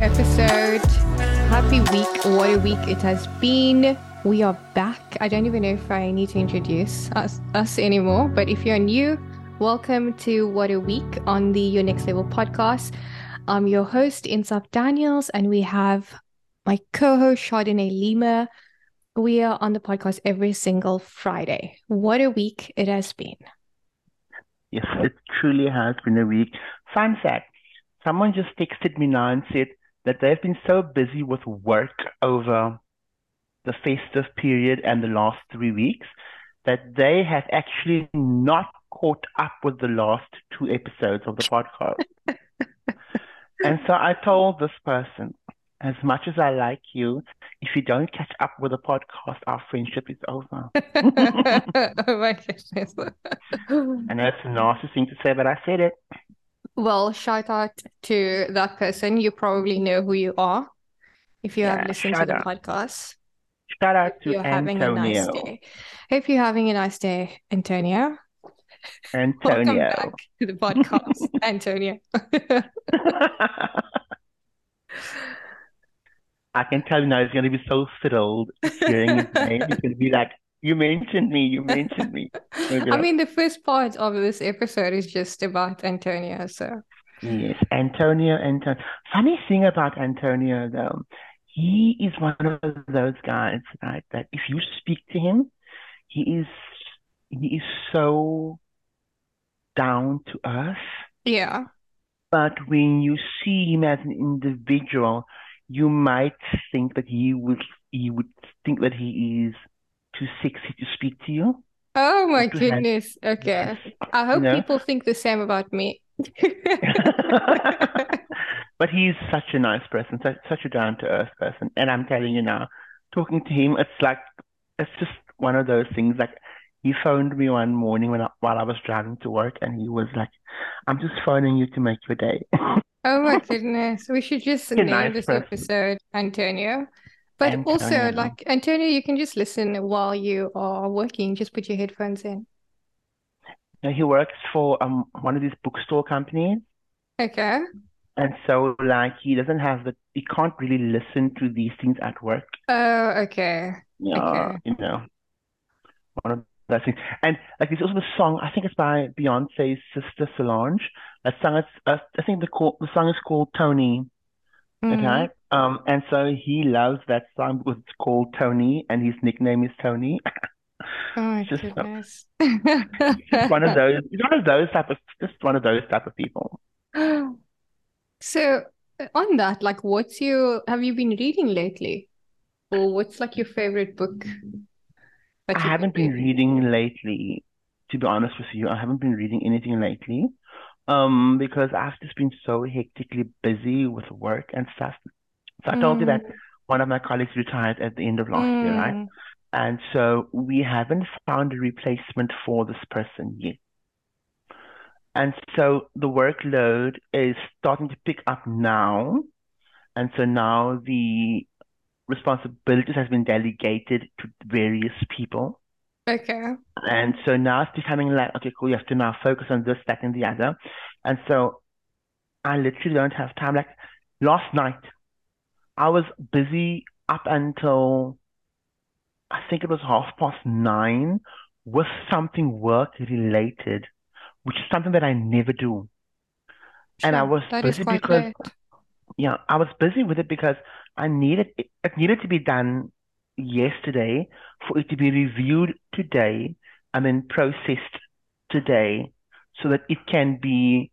episode. Happy week. What a week it has been. We are back. I don't even know if I need to introduce us, us anymore, but if you're new, welcome to What a Week on the Your Next Level podcast. I'm your host, Insap Daniels, and we have my co host, Chardonnay Lima. We are on the podcast every single Friday. What a week it has been. Yes, it truly has been a week. Fun fact someone just texted me now and said that they've been so busy with work over the festive period and the last three weeks that they have actually not caught up with the last two episodes of the podcast. and so I told this person, as much as I like you, if you don't catch up with the podcast, our friendship is over. oh my goodness. and that's a nasty thing to say, but I said it. Well, shout out to that person. You probably know who you are if you Yeah, have listened to the out. podcast. Shout out to You're having a nice Antonio. day. Hope you're having a nice day, Antonio. Antonio. Welcome Antonio. back to the podcast, Antonio. I can tell you now, he's going to be so thrilled hearing his name. He's going to be like, "You mentioned me. You mentioned me." He'll I mean, the first part of this episode is just about Antonio. So, Yes, Antonio. Antonio. Funny thing about Antonio, though, he is one of those guys, right? That if you speak to him, he is he is so down to earth. yeah. But when you see him as an individual, you might think that he would he would think that he is too sexy to speak to you. Oh my Or to have- goodness. Okay. I hope know? people think the same about me. But he's such a nice person, such such a down to earth person. And I'm telling you now, talking to him, it's like it's just one of those things. Like he phoned me one morning when I, while I was driving to work, and he was like, "I'm just phoning you to make your day." Oh my goodness. We should just name nice this person. episode Antonio. But also, like, Antonio, you can just listen while you are working. Just put your headphones in. Now, he works for um one of these bookstore companies. Okay. And so, like, he doesn't have the, he can't really listen to these things at work. Oh, okay. Yeah, Okay. you know, one of those things. And like, there's also a song, I think it's by Beyonce's sister Solange. That song, it's, uh, I think the call, the song is called Tony. Mhm. Okay. Um, and so he loves that song because it's called Tony, and his nickname is Tony. Oh my Just, goodness. Just one of those, one of those type of, just one of those type of people. So, on that, like, what's your, have you been reading lately? Or what's like your favorite book I haven't been reading lately, to be honest with you. I haven't been reading anything lately, um, because I've just been so hectically busy with work and stuff. So I told you that one of my colleagues retired at the end of last year, right? Mm. And so we haven't found a replacement for this person yet. And so the workload is starting to pick up now. And so now the responsibilities has been delegated to various people. Okay. And so now it's becoming like, okay, cool, you have to now focus on this, that, and the other. And so I literally don't have time. Like last night, I was busy up until I think it was half past nine with something work related, which is something that I never do. And I Sure. was busy because late. yeah, I was busy with it because I needed it, it needed to be done yesterday for it to be reviewed today and then processed today so that it can be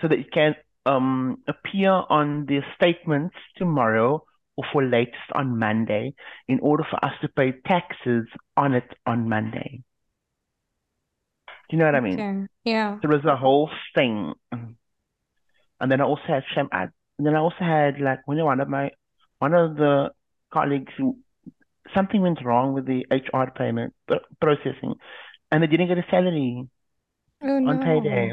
so that it can um appear on the statements tomorrow or for latest on Monday in order for us to pay taxes on it on Monday. Do you know what I mean? Okay. Yeah. There was a whole thing. And then I also had Shem and then I also had like when one of my one of the colleagues who something went wrong with the HR payment processing and they didn't get a salary Oh on payday.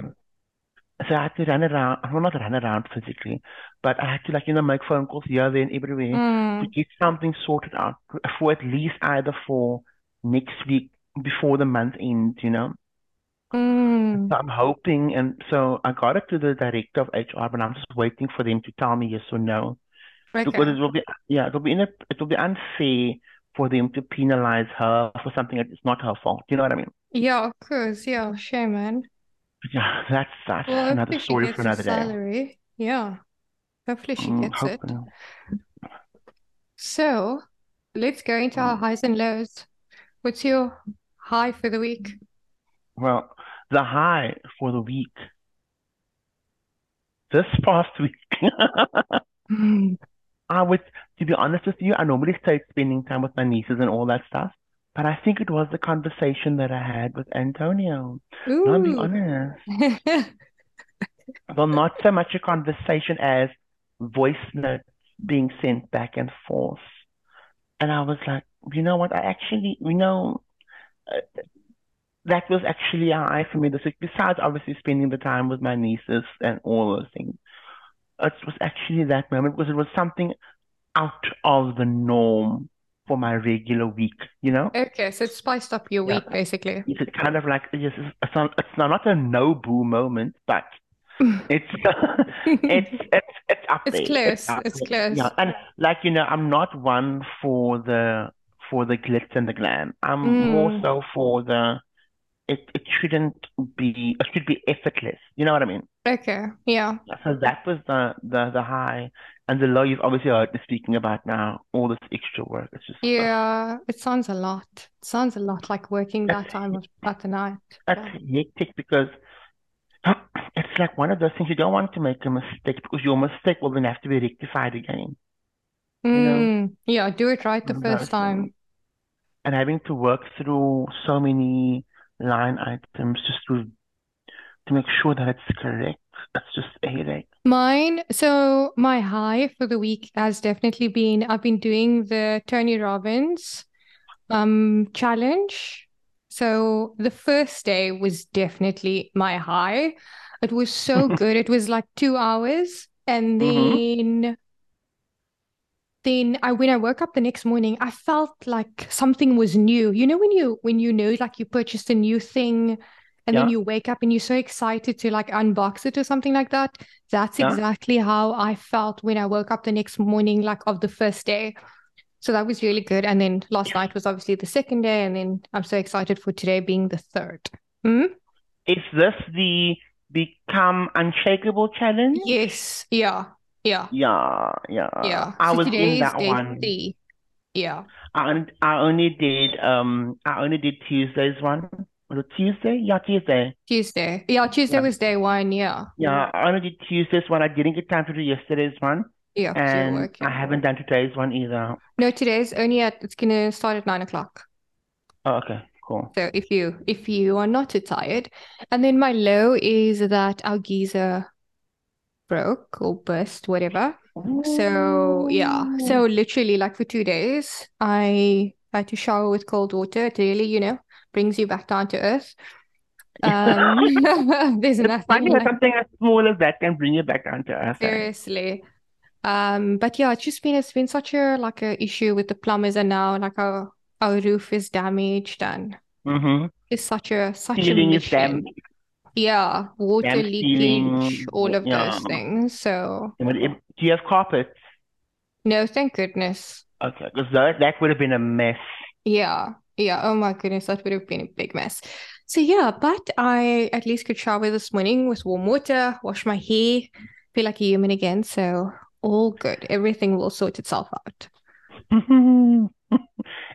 So I had to run around, well not run around physically, but I had to like, you know, make phone calls here, there and everywhere to Mm. get something sorted out for at least either for next week before the month ends, you know. Mm, So I'm hoping, and so I got it to the director of HR, but I'm just waiting for them to tell me yes or no. Because it will be, yeah, it will be in a, it will be unfair for them to penalize her for something that is not her fault. You know what I mean? Yeah, of course. Yeah, shame, man. Yeah, that's that's Well, another story for another day. salary. Yeah, hopefully she Mm, gets it. So let's go into our Mm. highs and lows. What's your high for the week? Well, the high for the week, this past week. I would, to be honest with you, I normally start spending time with my nieces and all that stuff, but I think it was the conversation that I had with Antonio. No, I'll be honest. Well, not so much a conversation as voice notes being sent back and forth. And I was like, you know what? I actually, you know, uh, that was actually a high for me this week. Besides, obviously, spending the time with my nieces and all those things. It was actually that moment because it was something out of the norm for my regular week, you know? Okay, so it spiced up your Yeah. week basically. It's kind of like, yes, it's, it's not, it's not a no-boo moment, but it's it's it's it's up It's there. close. up It's close. Yeah, and like you know, I'm not one for the for the glitz and the glam. I'm more Mm, so for the it it shouldn't be it should be effortless. You know what I mean? Okay, yeah. So that was the the the high and the low. You've obviously heard speaking about now. All this extra work. It's just. Yeah, it sounds a lot. It sounds a lot like working that it's time of that the night. That's Yeah. hectic because it's like one of those things you don't want to make a mistake because your mistake will then have to be rectified again. You know? Mm, yeah, do it right the One of those first time. and having to work through so many line items just to to make sure that it's correct. That's just a headache. Mine, so my high for the week has definitely been I've been doing the Tony Robbins um challenge. So the first day was definitely my high. It was so good. It was like two hours. And Mm-hmm. then then I when I woke up the next morning, I felt like something was new. You know when you when you know like you purchased a new thing and then you wake up and you're so excited to like unbox it or something like that. That's yeah. exactly how I felt when I woke up the next morning, like of the first day. So that was really good. And then last night was obviously the second day, and then I'm so excited for today being the third. Hmm? Is this the Become Unshakable challenge? Yes. Yeah. Yeah. Yeah, yeah. Yeah. I So was in that one. three. Yeah. I I only did um I only did Tuesday's one. Was it Tuesday? Yeah, Tuesday. Tuesday. Yeah, Tuesday Yeah. was day one. Yeah. Yeah, I only did Tuesday's one. I didn't get time to do yesterday's one, Yeah, because you're and I haven't done today's one either. No, today's only at it's gonna start at nine o'clock. Oh, okay, cool. So if you if you are not too tired, and then my low is that our geyser broke or burst, whatever. So yeah, so literally like for two days, I had to shower with cold water. Really, you know, brings you back down to earth. Um, there's It's nothing funny like something as small as that can bring you back down to earth, eh? seriously. Um, but yeah, it's just been it's been such a like a issue with the plumbers, and now like our our roof is damaged, and Mm-hmm. it's such a such a Ceiling mission. Yeah, water damp leakage, ceiling. all of Yeah. those things. So Do you have carpets? no, thank goodness. Okay, because that that would have been a mess. Yeah, yeah. Oh my goodness, that would have been a big mess. So yeah, but I at least could shower this morning with warm water, wash my hair, feel like a human again. So all good. Everything will sort itself out.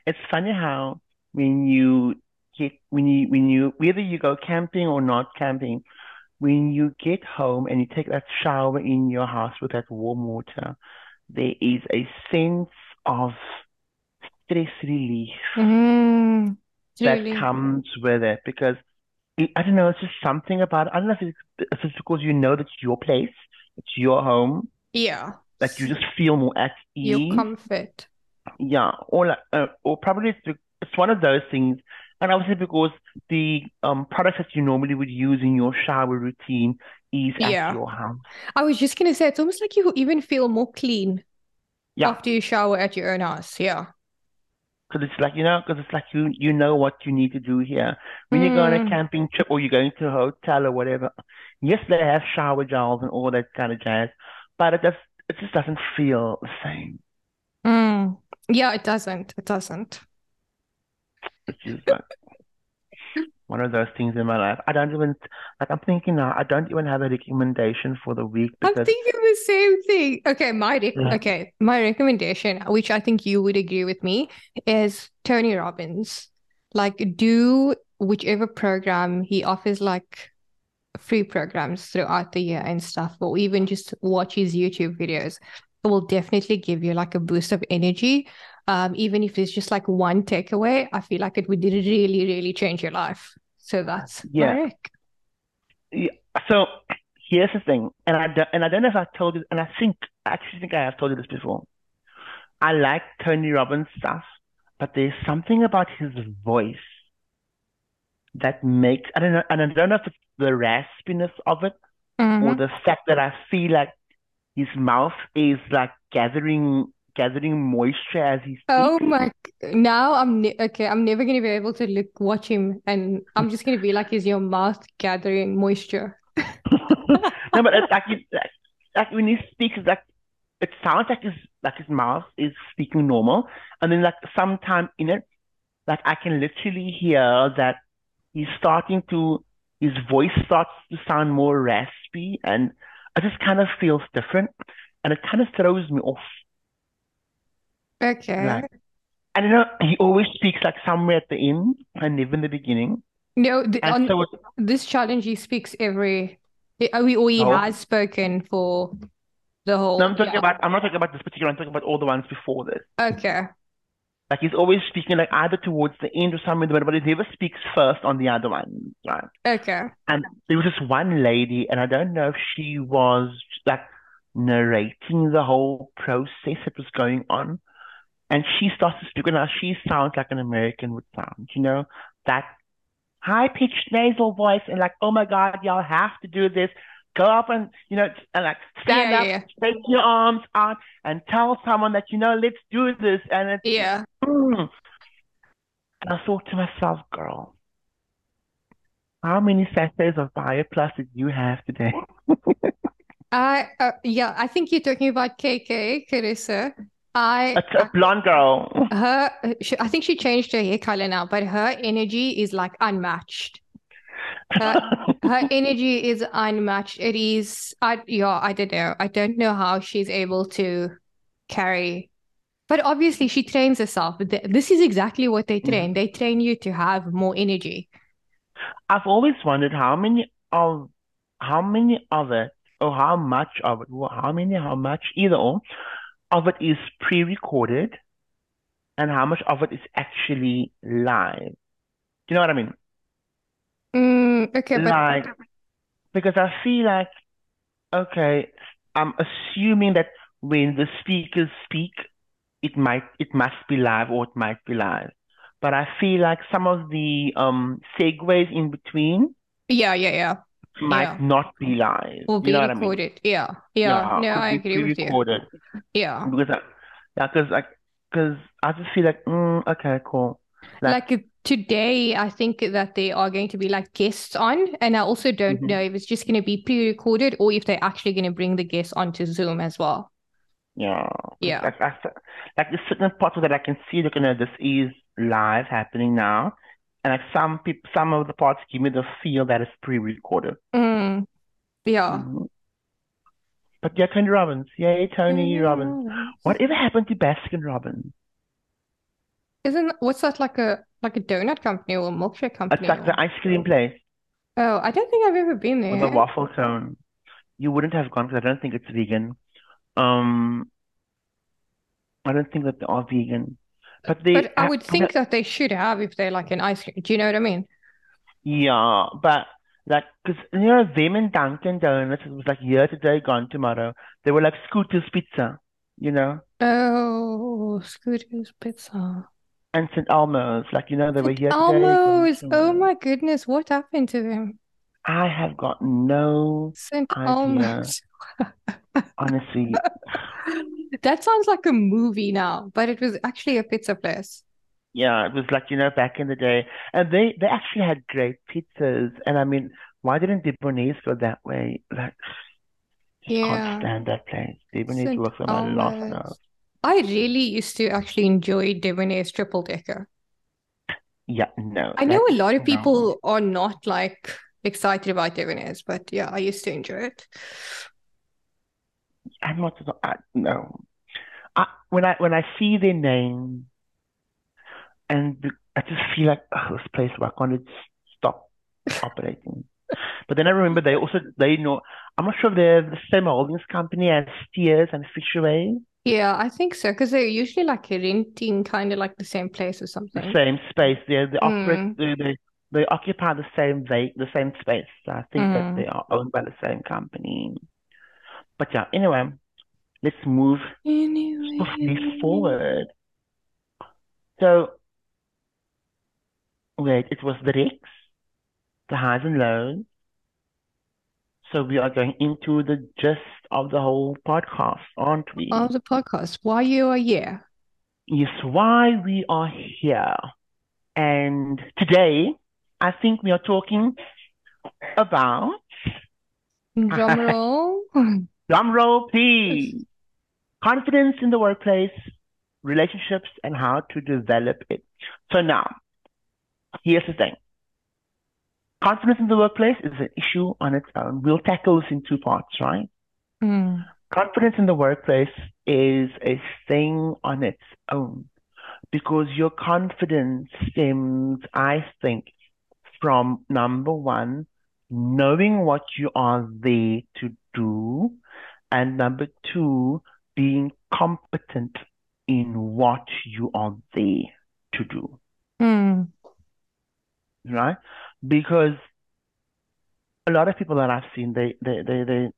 It's funny how when you get when you when you whether you go camping or not camping, when you get home and you take that shower in your house with that warm water, there is a sense of stress relief Mm, that comes with it because I I don't know, it's just something about it. I don't know if it's, if it's because you know that it's your place, it's your home, Yeah. Like you just feel more at Your ease. comfort. Yeah, or like, uh, or probably it's, it's one of those things, and obviously because the um products that you normally would use in your shower routine is at your house. I was just gonna say it's almost like you even feel more clean Yeah, after you shower at your own house. Yeah. Because it's like, you know, because it's like you you know what you need to do here. When you go on a Mm, camping trip or you're going to a hotel or whatever, yes, they have shower gels and all that kind of jazz, but it just it just doesn't feel the same, mm. Yeah, it doesn't. It doesn't. Which is like one of those things in my life. I don't even like I'm thinking now, I don't even have a recommendation for the week I'm thinking the same thing. Okay, my rec yeah, okay, my recommendation, which I think you would agree with me, is Tony Robbins. Like, do whichever program he offers, like free programs throughout the year and stuff, or even just watch his YouTube videos. It will definitely give you like a boost of energy. Um, even if it's just like one takeaway, I feel like it would really, really change your life. So that's yeah. Yeah. So here's the thing, and I don't, and I don't know if I told you, and I think I actually think I have told you this before. I like Tony Robbins stuff, but there's something about his voice that makes I don't know, and I don't know if it's the raspiness of it or hmm the fact that I feel like his mouth is like gathering gathering moisture as he oh speaks. Oh my, now I'm ne okay. I'm never gonna be able to look, watch him, and I'm just gonna be like, is your mouth gathering moisture? No, but it's like, like like when he speaks, it's like it sounds like his like his mouth is speaking normal, and then like sometime in it, like I can literally hear that he's starting to his voice starts to sound more raspy, and it just kind of feels different, and it kind of throws me off. Okay. Like, and you know, he always speaks like somewhere at the end and never in the beginning, No, th and on so it, this challenge, he speaks every, we oh, or he oh, has spoken for the whole. no, I'm talking yeah. about I'm not talking about this particular. I'm talking about all the ones before this. Okay. Like he's always speaking like either towards the end or somewhere in the middle, but he never speaks first on the other one, right? Okay. And there was this one lady, and I don't know if she was like narrating the whole process that was going on. And she starts to speak, and now she sounds like an American would sound, you know, that high-pitched nasal voice, and like, oh my God, y'all have to do this. Go up and, you know, and like stand Yeah, up, yeah, take your arms out, and tell someone that, you know, let's do this. And it's, yeah. mm. And I thought to myself, girl, how many sachets of Bioplus did you have today? I, uh, yeah, I think you're talking about KK, Carissa. I, It's a I uh, blonde girl. her, she, I think she changed her hair color now, but her energy is like unmatched. Her, her energy is unmatched. It is, I, yeah, I don't know. I don't know how she's able to carry, but obviously she trains herself. This is exactly what they train. They train you to have more energy. I've always wondered how many of how many of it or how much of it, how many, how much, either or, of it is pre-recorded and how much of it is actually live. Do you know what I mean? Mm, okay, but because I feel like, okay, I'm assuming that when the speakers speak, it might, it must be live or it might be live. But I feel like some of the um segues in between yeah, yeah, yeah, might yeah. not be live. Will You be know what I mean? recorded. Yeah, yeah. Yeah, No, I agree with you. Yeah. because I, yeah, because like, because I just feel like, mm, okay, cool. Like, Like today, I think that there are going to be like guests on, and I also don't mhm. know if it's just going to be pre-recorded or if they're actually going to bring the guests onto Zoom as well. Yeah. Yeah. like I, like there's certain parts that I can see, like, you know, this is live happening now, and like some people, some of the parts give me the feel that it's pre-recorded. Mm, yeah. Mhm. But yeah, Tony Robbins, yay, Tony Robbins. Whatever happened to Baskin Robbins? Isn't what's that like a like a donut company or a milkshake company? It's like the ice cream place oh, I don't think I've ever been there. with the waffle cone. You wouldn't have gone because I don't think it's vegan. Um, I don't think that they are vegan, but they, But I would think that they should have if they're like an ice cream. Do you know what I mean? yeah, but like, cause you know, them and Dunkin' Donuts, it was like here today, gone tomorrow. They were like Scooter's Pizza, you know, Oh, Scooter's Pizza. and St. Elmo's, like, you know, they were St. here today, gone Elmo's. Oh my goodness, what happened to them? I have got no St. idea, Elmo's. honestly. That sounds like a movie now, but it was actually a pizza place. Yeah, it was like, you know, back in the day. And they they actually had great pizzas. And I mean, why didn't Debonairs go that way? Like, just can't stand that place. Debonairs St. works on my last nerve. I really used to actually enjoy Debonair's triple decker. Yeah, no, I know a lot of no. people are not like excited about Debonair's, but yeah, I used to enjoy it. I'm not. I, no. I, when I when I see their name, and I just feel like oh, this place. Why can't it stop operating? But then I remember they also they know. I'm not sure if they're the same holdings company as Steers and Fishaways, Yeah, I think so, because they're usually like renting kind of like the same place or the something. same space. They they operate. Mm, They they, they occupy the same va the same space. So I think that mm. they are owned by the same company. But yeah. Anyway, let's move Anyway. forward. So wait, it was the Rex, the highs and lows. So we are going into the gist of the whole podcast, aren't we? Of the podcast, why you are here. Yes, why we are here. And today, I think we are talking about Drum roll. drum roll, please. Confidence in the workplace, relationships, and how to develop it. So now, here's the thing. Confidence in the workplace is an issue on its own. We'll tackle this in two parts, right? Mm, Confidence in the workplace is a thing on its own because your confidence stems, I think, from number one, knowing what you are there to do, and number two, being competent in what you are there to do, mm, right? Because a lot of people that I've seen, they they they they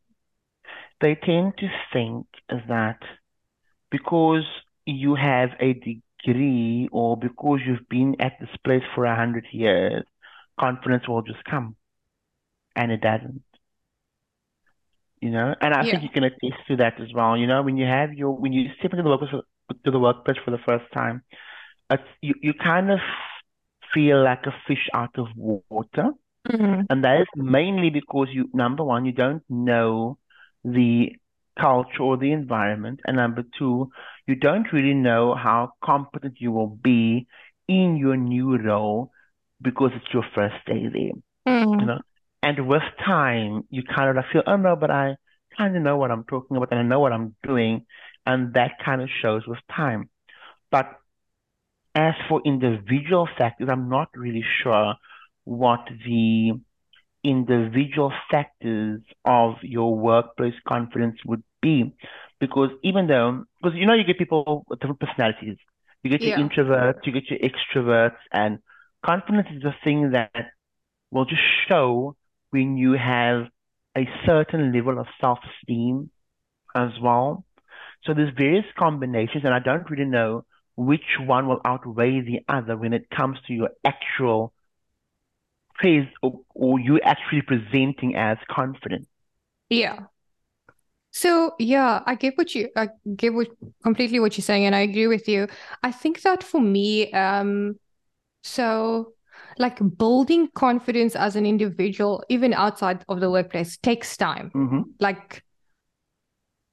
they tend to think that because you have a degree or because you've been at this place for a hundred years, confidence will just come. And it doesn't. You know, and I think you can attest to that as well. You know, when you have your when you step into the workplace for, to the workplace for the first time, it's you, you kind of feel like a fish out of water. Mm, And that is mainly because you, number one, you don't know the culture or the environment. And number two, you don't really know how competent you will be in your new role because it's your first day there, you mm, know? And with time, you kind of like feel, oh no, but I kind of know what I'm talking about and I know what I'm doing. And that kind of shows with time. But as for individual factors, I'm not really sure what the individual factors of your workplace confidence would be. Because even though, because you know, you get people with different personalities. You get your yeah. introverts, you get your extroverts, and confidence is a thing that will just show when you have a certain level of self-esteem as well. So there's various combinations, and I don't really know which one will outweigh the other when it comes to your actual praise or, or you actually presenting as confident. Yeah. So yeah, I get what you I get what completely what you're saying, and I agree with you. I think that for me, um, so like building confidence as an individual, even outside of the workplace, takes time. hmm Like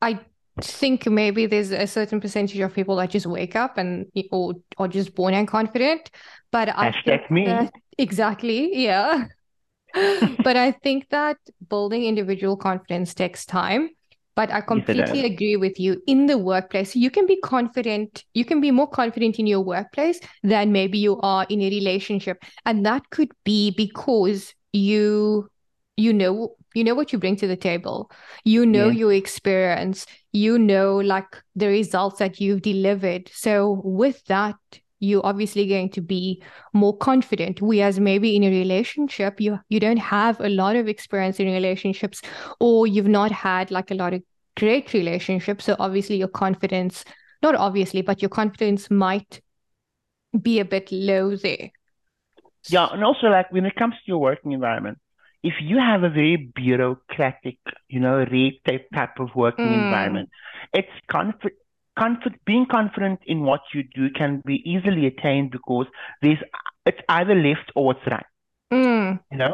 I think maybe there's a certain percentage of people that just wake up and or are just born and confident, but I think Hashtag me. that exactly, yeah. But I think that building individual confidence takes time. But I completely agree with you. In the workplace, you can be confident, you can be more confident in your workplace than maybe you are in a relationship. And that could be because you you know you know what you bring to the table. You know Yes. your experience. You know like the results that you've delivered. So with that, you're obviously going to be more confident. Whereas maybe in a relationship, you you don't have a lot of experience in relationships, or you've not had like a lot of great relationships. So obviously your confidence, not obviously, but your confidence might be a bit low there. Yeah, and also like when it comes to your working environment, if you have a very bureaucratic, you know, red tape type of working Mm, environment, it's conf Comfort, being confident in what you do can be easily attained because there's it's either left or it's right. Mm. You know,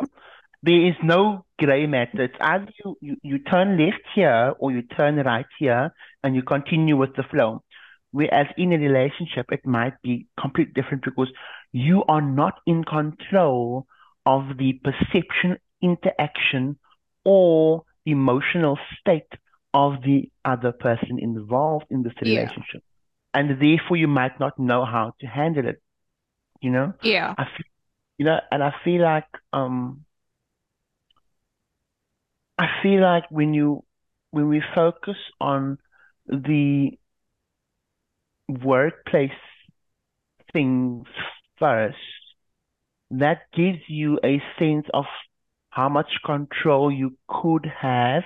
there is no gray matter. It's either you, you, you turn left here or you turn right here and you continue with the flow. Whereas in a relationship, it might be completely different because you are not in control of the perception, interaction, or emotional state of the other person involved in this Yeah. relationship. And therefore, you might not know how to handle it. You know, Yeah. I feel, you know, and I feel like, um, I feel like when you, when we focus on the workplace things first, that gives you a sense of how much control you could have,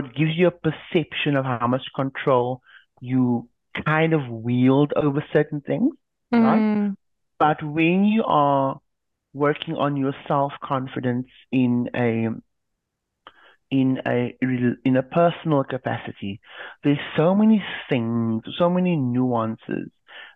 it gives you a perception of how much control you kind of wield over certain things, right? Mm. But when you are working on your self-confidence in a in a in a personal capacity, there's so many things, so many nuances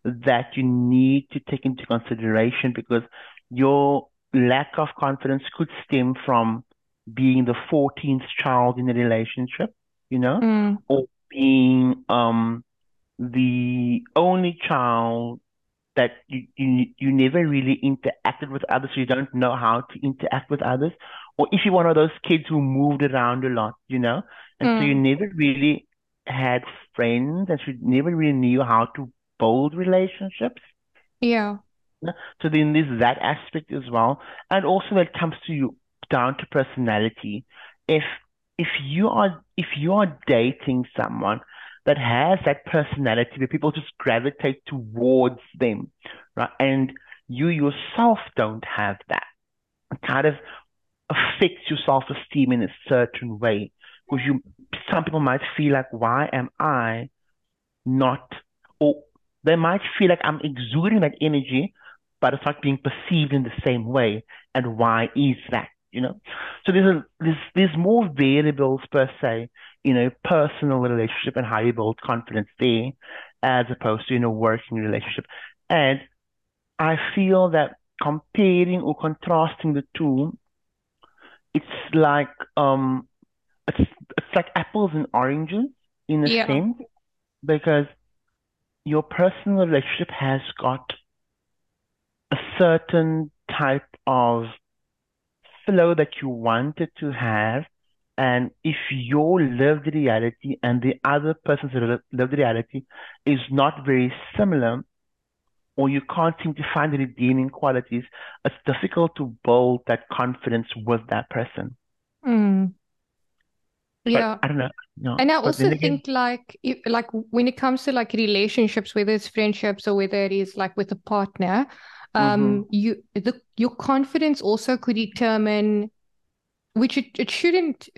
that you need to take into consideration because your lack of confidence could stem from being the 14th child in a relationship, you know, Mm. or being um the only child that you, you you never really interacted with others, so you don't know how to interact with others. Or if you're one of those kids who moved around a lot, you know, and so you Mm. never really had friends and you never really knew how to build relationships. Yeah. So then there's that aspect as well. And also when it comes to you down to personality. If if you are if you are dating someone that has that personality where people just gravitate towards them, right? And you yourself don't have that. It kind of affects your self esteem in a certain way. Because you some people might feel like, why am I not or they might feel like I'm exuding that energy, but it's not being perceived in the same way. And why is that? You know? So there's a there's there's more variables per se in a personal relationship and how you build confidence there as opposed to in a working relationship. And I feel that comparing or contrasting the two, it's like um it's it's like apples and oranges in a Yeah. sense because your personal relationship has got a certain type of flow that you wanted to have. And if your lived reality and the other person's li- lived reality is not very similar, or you can't seem to find the redeeming qualities, it's difficult to build that confidence with that person. Mm. But Yeah. I don't know. No, And I but also again, think like if, like when it comes to like relationships, whether it's friendships or whether it is like with a partner, um, you the your confidence also could determine which it, it shouldn't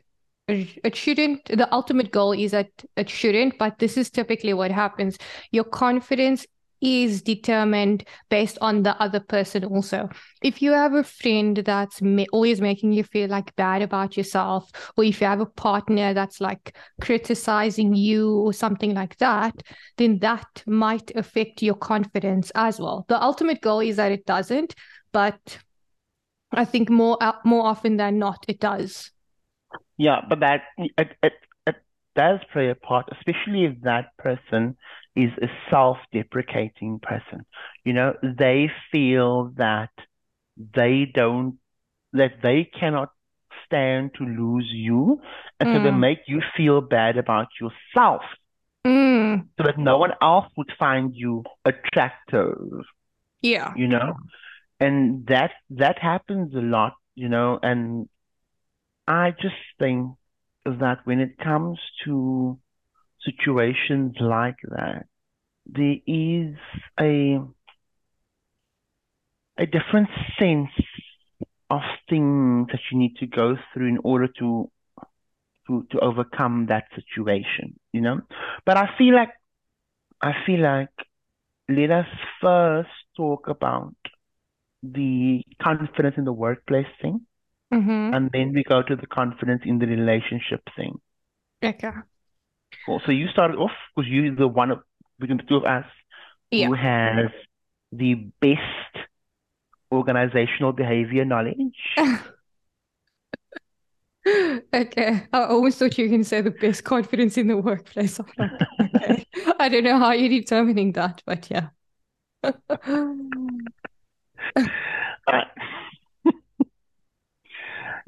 it shouldn't the ultimate goal is that it shouldn't, but this is typically what happens. Your confidence is determined based on the other person also. If you have a friend that's ma always making you feel like bad about yourself, or if you have a partner that's like criticizing you or something like that, then that might affect your confidence as well. The ultimate goal is that it doesn't, but I think more uh, more often than not, it does. Yeah, but that does play a part, especially if that person is a self-deprecating person. You know, they feel that they don't that they cannot stand to lose you, and so they Mm. make you feel bad about yourself, Mm. so that no one else would find you attractive, Yeah. you know? And that that happens a lot, you know, and I just think that when it comes to situations like that, there is a a different sense of things that you need to go through in order to to to overcome that situation, you know? But I feel like I feel like let us first talk about the confidence in the workplace thing, Mm-hmm. and then we go to the confidence in the relationship thing. Okay. Well, so you started off because you're the one of between the two of us Yeah. who has the best organizational behavior knowledge. Okay. I always thought you were going to say the best confidence in the workplace. Like, okay. I don't know how you're determining that, but yeah. Uh,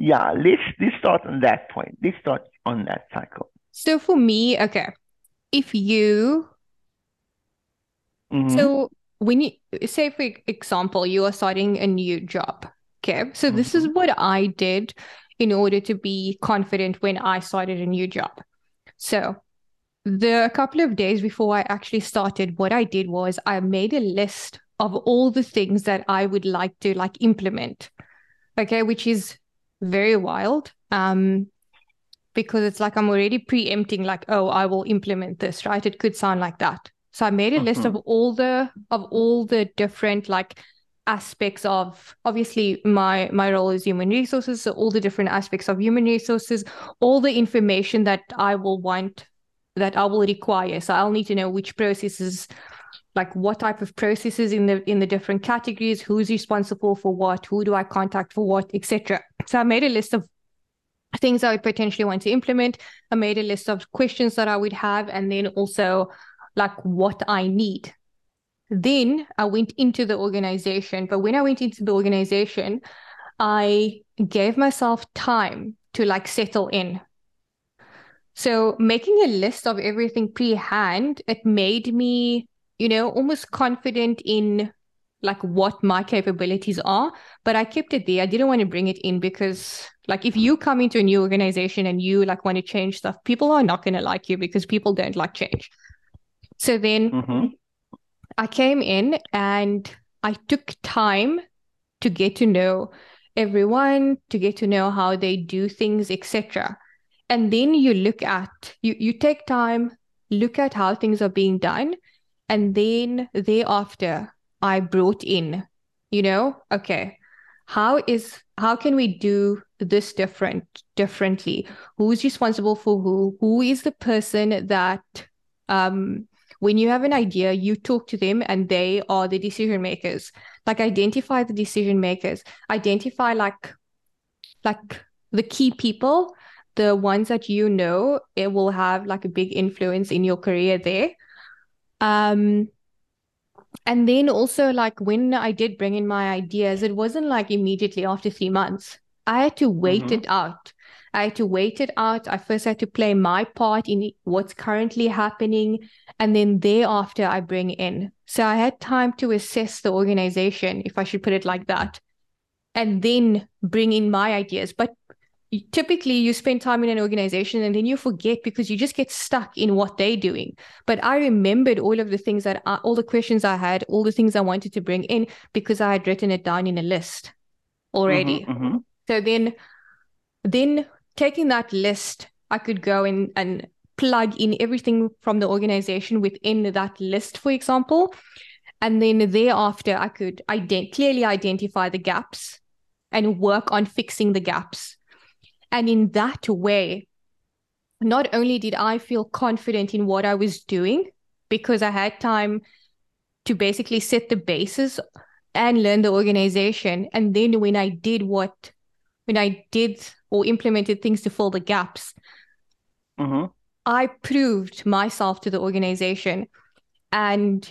yeah, let's let's start on that point. Let's start on that cycle. So for me, okay, if you, Mhm. so when you, say for example, you are starting a new job, okay, so this is what I did in order to be confident when I started a new job. So the couple of days before I actually started, what I did was I made a list of all the things that I would like to like implement, okay, which is very wild. Um, because it's like I'm already preempting, like, oh, I will implement this, right? It could sound like that. So I made a list of all the of all the different like aspects of obviously my my role is human resources, so all the different aspects of human resources, all the information that I will want that I will require. So I'll need to know which processes like what type of processes in the in the different categories, who's responsible for what, who do I contact for what, etc. So I made a list of things I would potentially want to implement. I made a list of questions that I would have, and then also like what I need. Then I went into the organization. But when I went into the organization, I gave myself time to like settle in. So making a list of everything pre-hand, it made me, you know, almost confident in like what my capabilities are, but I kept it there. I didn't want to bring it in because like if you come into a new organization and you like want to change stuff, people are not going to like you because people don't like change. So then Mhm. I came in and I took time to get to know everyone, to get to know how they do things, etc. And then you look at you you take time, look at how things are being done, and then thereafter I brought in, you know, okay, how is how can we do this different differently? Who's responsible for who? Who is the person that um when you have an idea, you talk to them and they are the decision makers. Like identify the decision makers, identify like like the key people, the ones that you know it will have like a big influence in your career there. Um and then also like when I did bring in my ideas, it wasn't like immediately after three months. I had to wait Mhm. it out. I had to wait it out. I first had to play my part in what's currently happening. And then thereafter, I bring in. So I had time to assess the organization, if I should put it like that, and then bring in my ideas. But typically, you spend time in an organization and then you forget because you just get stuck in what they're doing. But I remembered all of the things that, I, all the questions I had, all the things I wanted to bring in because I had written it down in a list already. Mhm. Mhm. So then, then taking that list, I could go in and plug in everything from the organization within that list, for example. And then thereafter, I could ident- clearly identify the gaps and work on fixing the gaps. And in that way, not only did I feel confident in what I was doing because I had time to basically set the basis and learn the organization. And then when I did what, when I did or implemented things to fill the gaps, Mhm. I proved myself to the organization. And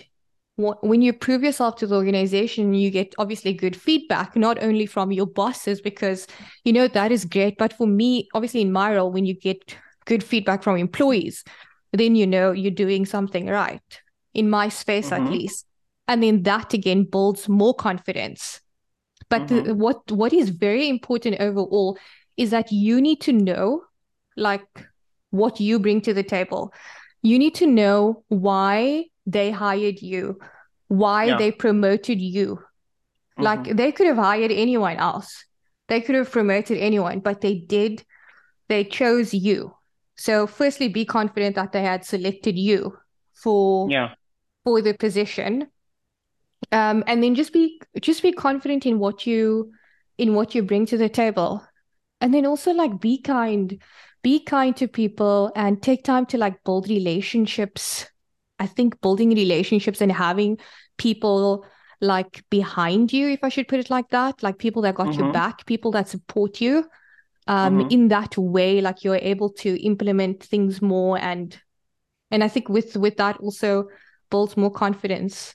when you prove yourself to the organization, you get obviously good feedback, not only from your bosses, because, you know, that is great. But for me, obviously, in my role, when you get good feedback from employees, then you know you're doing something right, in my space at Mhm. least. And then that again builds more confidence. But the, Mhm. what what is very important overall is that you need to know, like, what you bring to the table. You need to know why they hired you, why Yeah. they promoted you. Like Mhm. they could have hired anyone else. They could have promoted anyone, but they did, they chose you. So firstly, be confident that they had selected you for Yeah. for the position. Um, and then just be just be confident in what you in what you bring to the table. And then also like be kind. Be kind to people and take time to like build relationships I think building relationships and having people like behind you, if I should put it like that, like people that got mm-hmm. your back, people that support you. Um, mm-hmm. in that way, like you're able to implement things more and and I think with with that also builds more confidence.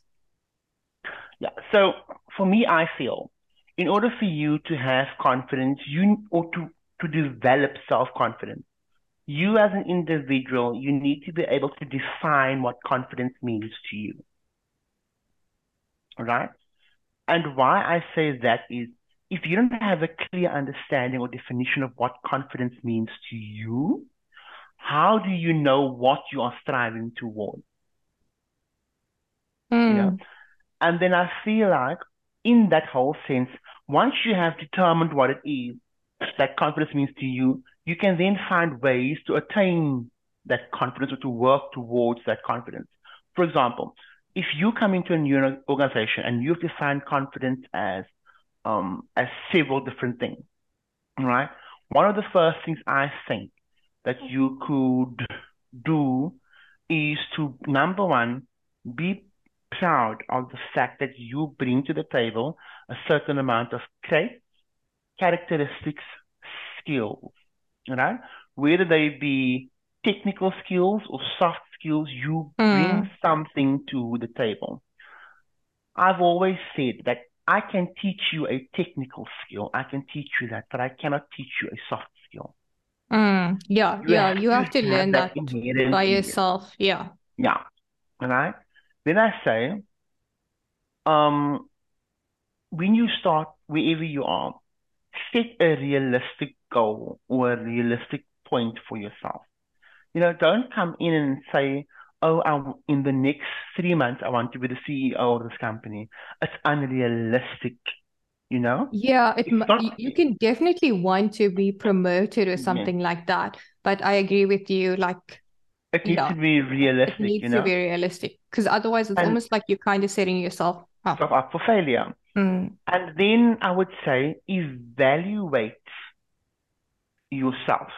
Yeah. So for me, I feel in order for you to have confidence, you or to to develop self confidence, you as an individual, you need to be able to define what confidence means to you. Right? And why I say that is if you don't have a clear understanding or definition of what confidence means to you, how do you know what you are striving towards? Mm. Yeah. And then I feel like in that whole sense, once you have determined what it is that confidence means to you, you can then find ways to attain that confidence or to work towards that confidence. For example, if you come into a new organization and you've defined confidence as um, as several different things, right? One of the first things I think that you could do is to number one, be proud of the fact that you bring to the table a certain amount of traits, characteristics, skills, right? Whether they be technical skills or soft skills, you mm. bring something to the table. I've always said that I can teach you a technical skill. I can teach you that, but I cannot teach you a soft skill. Mm, yeah, you yeah, have you have to, learn that, that by yourself. Yeah. Yeah. Right. Then I say, um, when you start wherever you are, set a realistic goal or a realistic point for yourself. You know, don't come in and say, oh, I'm, in the next three months, I want to be the CEO of this company. It's unrealistic you know yeah it, not, you can definitely want to be promoted or something yeah. like that but i agree with you like it needs yeah, to be realistic it needs you know? to be realistic because otherwise it's and almost like you're kind of setting yourself up, up for failure. Mm. and then i would say evaluate yourself.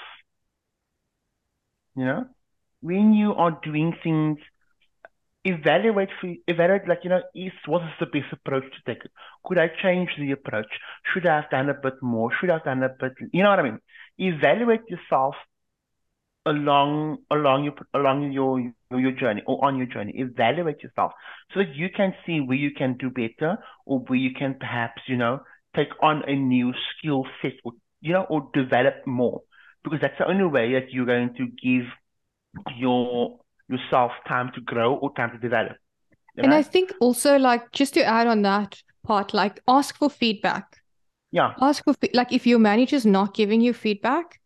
You know when you are doing things evaluate for evaluate like you know is what is the best approach to take? Could i change the approach? Should i have done a bit more? Should i have done a bit you know what i mean? Evaluate yourself along along your along your your journey or on your journey evaluate yourself so that you can see where you can do better or where you can perhaps you know take on a new skill set or you know or develop more because that's the only way that you're going to give your yourself time to grow or time to develop. And I think also like just to add on that part, like ask for feedback. Yeah. Ask for like if your manager's not giving you feedback,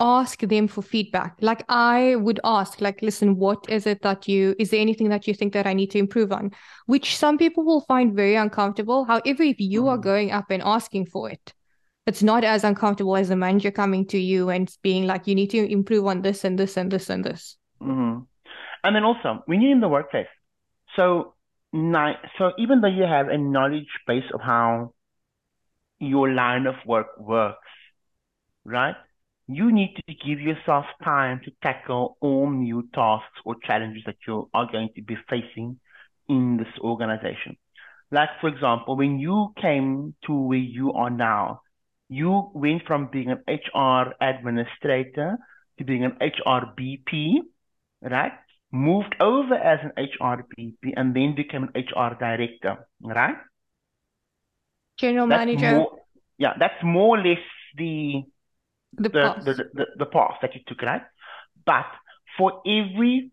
ask them for feedback. Like I would ask, like, listen, what is it that you is there anything that you think that I need to improve on? Which some people will find very uncomfortable. However, if you mm. are going up and asking for it, it's not as uncomfortable as the manager coming to you and being like, you need to improve on this and this and this and this. Mm-hmm. And then also, when you're in the workplace, so so even though you have a knowledge base of how your line of work works, right? You need to give yourself time to tackle all new tasks or challenges that you are going to be facing in this organization. Like, for example, when you came to where you are now, you went from being an HR administrator to being an HR BP, right? moved over as an HRBP and then became an HR director, right? General that's manager. More, yeah, that's more or less the the, the, path. The, the, the, path that you took, right? But for every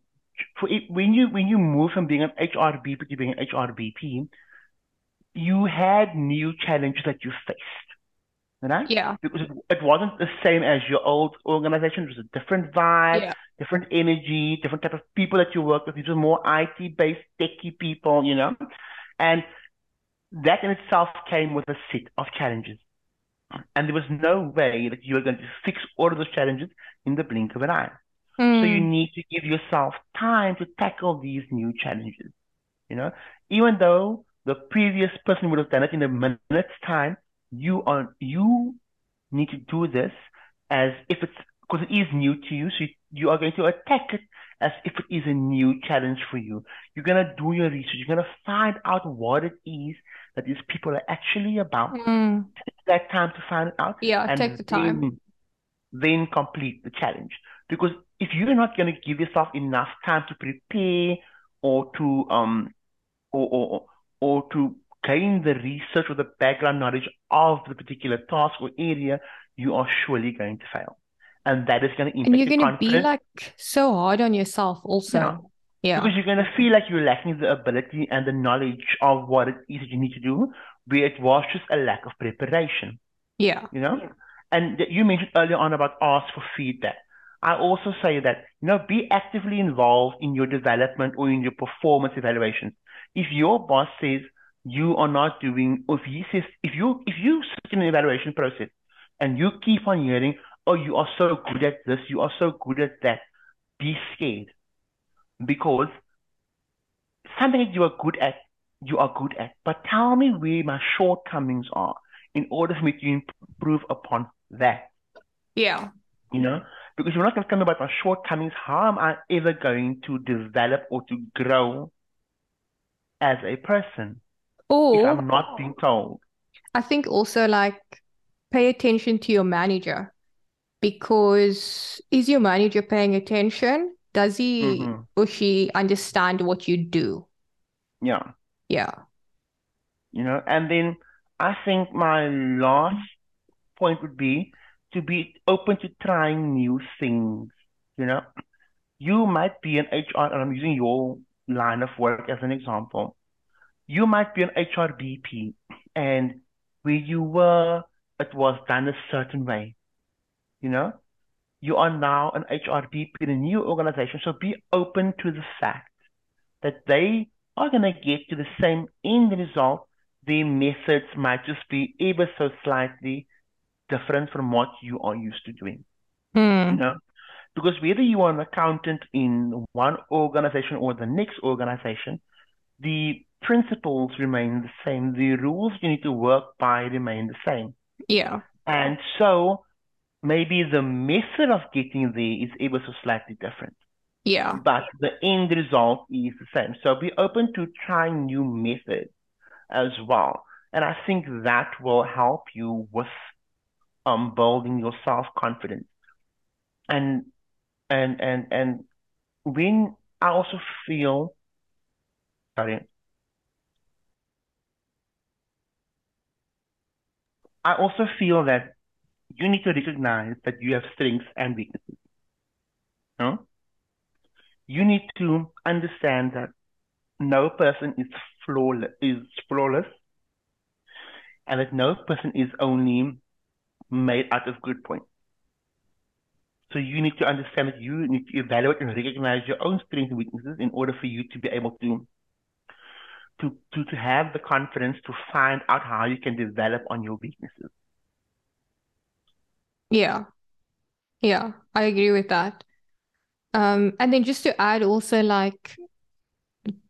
for it, when you when you move from being an HRBP to being an HRBP, you had new challenges that you faced right? Yeah. Because it, it, wasn't the same as your old organization. It was a different vibe, yeah. different energy, different type of people that you work with. These were more IT based, techie people, you know? And that in itself came with a set of challenges. And there was no way that you were going to fix all of those challenges in the blink of an eye. Mm. So you hmm. need to give yourself time to tackle these new challenges. You know, even though the previous person would have done it in a minute's time, you are you need to do this as if it's because it is new to you, so you, you are going to attack it as if it is a new challenge for you. You're going to do your research. You're going to find out what it is that these people are actually about. Mm. Take that time to find out. Yeah, and take the time. Then, then complete the challenge. Because if you're not going to give yourself enough time to prepare or to um or or, or to gain the research or the background knowledge of the particular task or area, you are surely going to fail. And that is going to impact And you're going to be like so hard on yourself also. Yeah. Because you're going to feel like you're lacking the ability and the knowledge of what it is that you need to do, where it was just a lack of preparation, Yeah. you know? And you mentioned earlier on about ask for feedback. I also say that, you know, be actively involved in your development or in your performance evaluations. If your boss says you are not doing, or if he says, if you, if you sit in an evaluation process and you keep on hearing, oh, you are so good at this, you are so good at that, be scared because something that you are good at, you are good at. But tell me where my shortcomings are in order for me to improve upon that. Yeah. You know, because you're not going to tell me about my shortcomings. How am I ever going to develop or to grow as a person if Or I'm not being told? I think also like pay attention to your manager because is your manager paying attention? Does he Mhm. or she understand what you do? Yeah. Yeah. you know and then i think my last point would be to be open to trying new things you know you might be an hr and i'm using your line of work as an example you might be an hr bp and where you were it was done a certain way you know you are now an hr in a new organization so be open to the fact that they are going to get to the same end result their methods might just be ever so slightly different from what you are used to doing. You Hmm. know, because whether you are an accountant in one organization or the next organization, the principles remain the same. The rules you need to work by remain the same. Yeah. And so maybe the method of getting there is ever so slightly different, Yeah. but the end result is the same. So be open to trying new methods as well. And I think that will help you with um building your self-confidence. And and and and when I also feel sorry, I also feel that you need to recognize that you have strengths and weaknesses. No? You need to understand that no person is flawless is flawless and that no person is only made out of good points. So you need to understand that you need to evaluate and recognize your own strengths and weaknesses in order for you to be able to to to, to have the confidence to find out how you can develop on your weaknesses. Yeah. Yeah. I agree with that. Um, and then just to add also like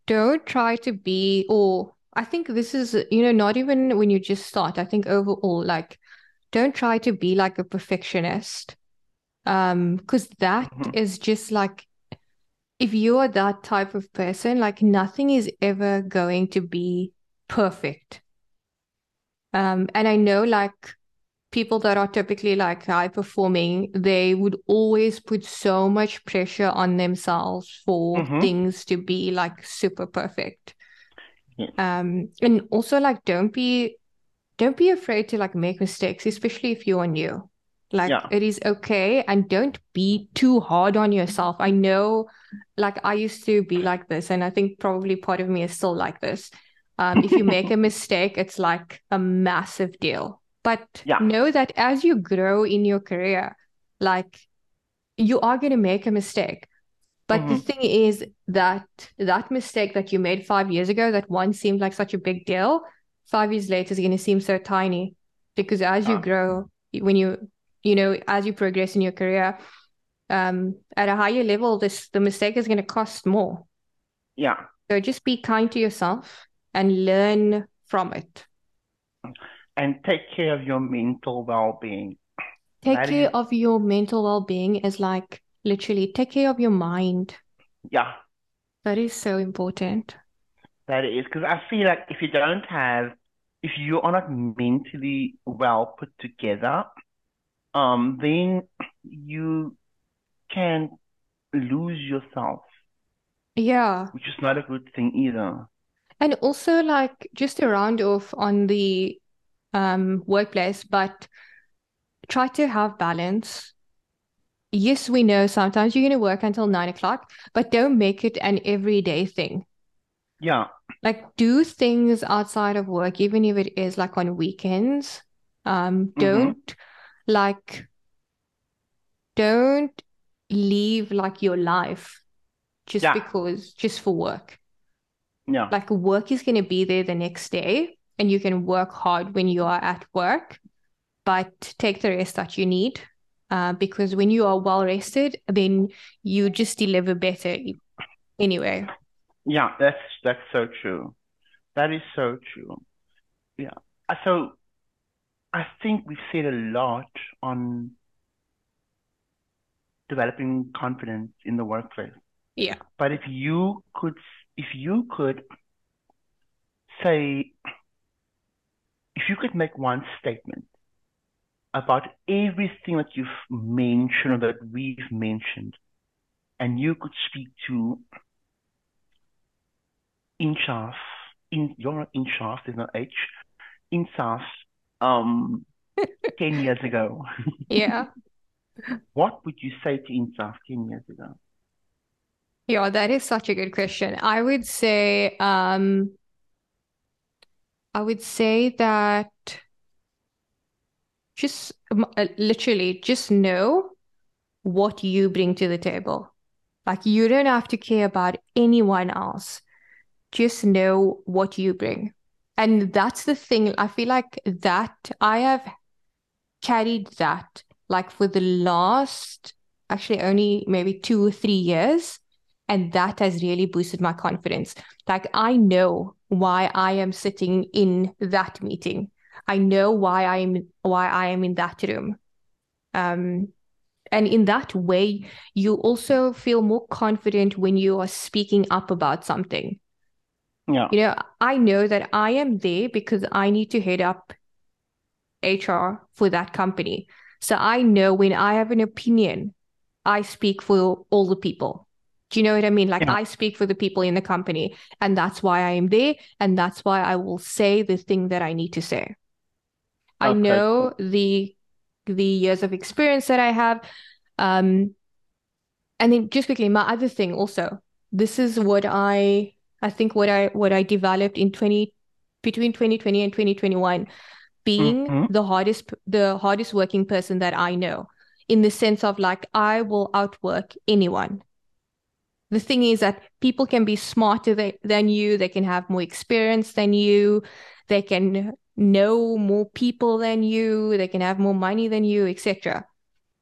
don't try to be or I think this is, you know, not even when you just start. I think overall, like don't try to be like a perfectionist. Um, because that Mhm. is just like if you are that type of person, like nothing is ever going to be perfect. Um, and I know like people that are typically like high performing, they would always put so much pressure on themselves for Mhm. things to be like super perfect. Um, and also like don't be don't be afraid to like make mistakes, especially if you are new. Like Yeah. it is okay and don't be too hard on yourself. I know like I used to be like this, and I think probably part of me is still like this. Um, if you make a mistake, it's like a massive deal. But Yeah. know that as you grow in your career, like you are going to make a mistake. But the Mhm. thing is that that mistake that you made five years ago, that once seemed like such a big deal, five years later is going to seem so tiny because as you grow, when you, you know, as you progress in your career, um, at a higher level, this the mistake is going to cost more. Yeah. So just be kind to yourself and learn from it. And take care of your mental well-being. Take That care is- of your mental well-being is like literally take care of your mind. Yeah, That is so important. that is because I feel like if you don't have, if you are not mentally well put together, um, then you can lose yourself, Yeah. which is not a good thing either. And also like just to round off on the um workplace, but try to have balance. Yes, we know sometimes you're going to work until nine o'clock, but don't make it an everyday thing. Yeah, Like do things outside of work, even if it is like on weekends. Um, mm-hmm. don't like don't leave like your life just Yeah, because just for work. yeah, Like work is going to be there the next day, and you can work hard when you are at work, but take the rest that you need. Uh, because when you are well rested, then you just deliver better anyway. yeah. That's that's so true. That is so true. Yeah. Uh, So I think we've said a lot on developing confidence in the workplace. Yeah. But if you could, if you could say, if you could make one statement about everything that you've mentioned or that we've mentioned, and you could speak to Inshaf, in your Inshaf, there's no H, Insaf, um, 10 years ago, Yeah. what would you say to Insaf 10 years ago? Yeah, that is such a good question. I would say, um, I would say that just uh, literally just know what you bring to the table. Like you don't have to care about anyone else. Just know what you bring. And that's the thing. I feel like that I have carried that like for the last actually only maybe two or three years. And that has really boosted my confidence. Like I know why I am sitting in that meeting. I know why I'm why I am in that room. Um, and in that way, you also feel more confident when you are speaking up about something. Yeah, You know, I know that I am there because I need to head up HR for that company. So I know when I have an opinion, I speak for all the people. Do you know what I mean? Like yeah, I speak for the people in the company, and that's why I am there, and that's why I will say the thing that I need to say. I know the the years of experience that I have. Um, and then just quickly, my other thing also, this is what I I think what I what I developed in 20 between 2020 and 2021, being Mm-hmm. the hardest the hardest working person that I know, in the sense of like I will outwork anyone. The thing is that people can be smarter tha- than you, they can have more experience than you, they can know more people than you, they can have more money than you, etc.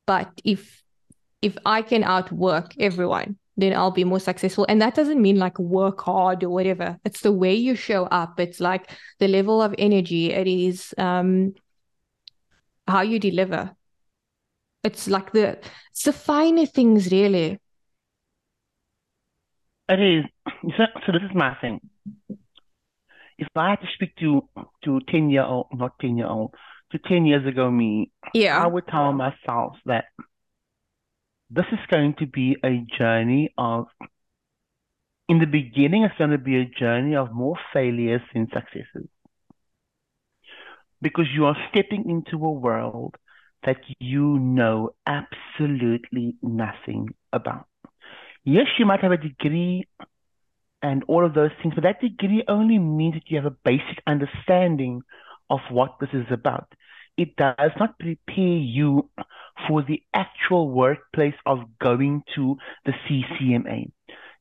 But if if I can outwork everyone, then I'll be more successful. And that doesn't mean like work hard or whatever. It's the way you show up. It's like the level of energy. It is um how you deliver. It's like the it's the finer things really. It is. So, this is my thing. If I had to speak to to 10 year old, not 10 year old, to 10 years ago me, yeah, I would tell myself that this is going to be a journey of, in the beginning, it's going to be a journey of more failures than successes because you are stepping into a world that you know absolutely nothing about. Yes, you might have a degree and all of those things, but that degree only means that you have a basic understanding of what this is about. It does not prepare you for the actual workplace of going to the CCMA.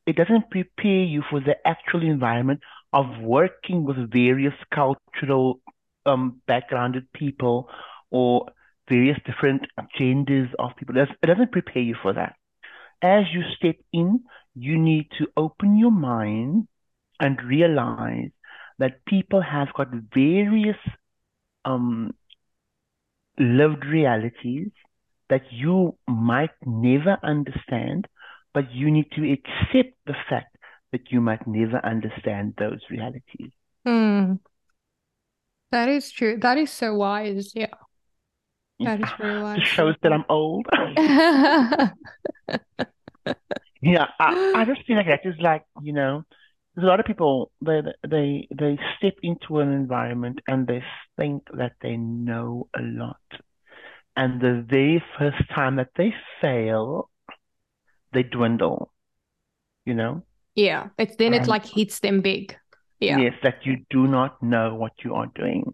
It doesn't prepare you for the actual environment of working with various cultural um, backgrounded people or various different genders of people. It does- it doesn't prepare you for that. As you step in, you need to open your mind and realize that people have got various um, lived realities that you might never understand, but you need to accept the fact that you might never understand those realities. Hmm. That is true. That is so wise. Yeah. That is very It wise. shows that I'm old. Yeah, I, I just feel like that is like, you know, there's a lot of people they they they step into an environment and they think that they know a lot. And the very first time that they fail, they dwindle, you know? Yeah. It's then it like hits them big. Yeah. yes, that you do not know what you are doing.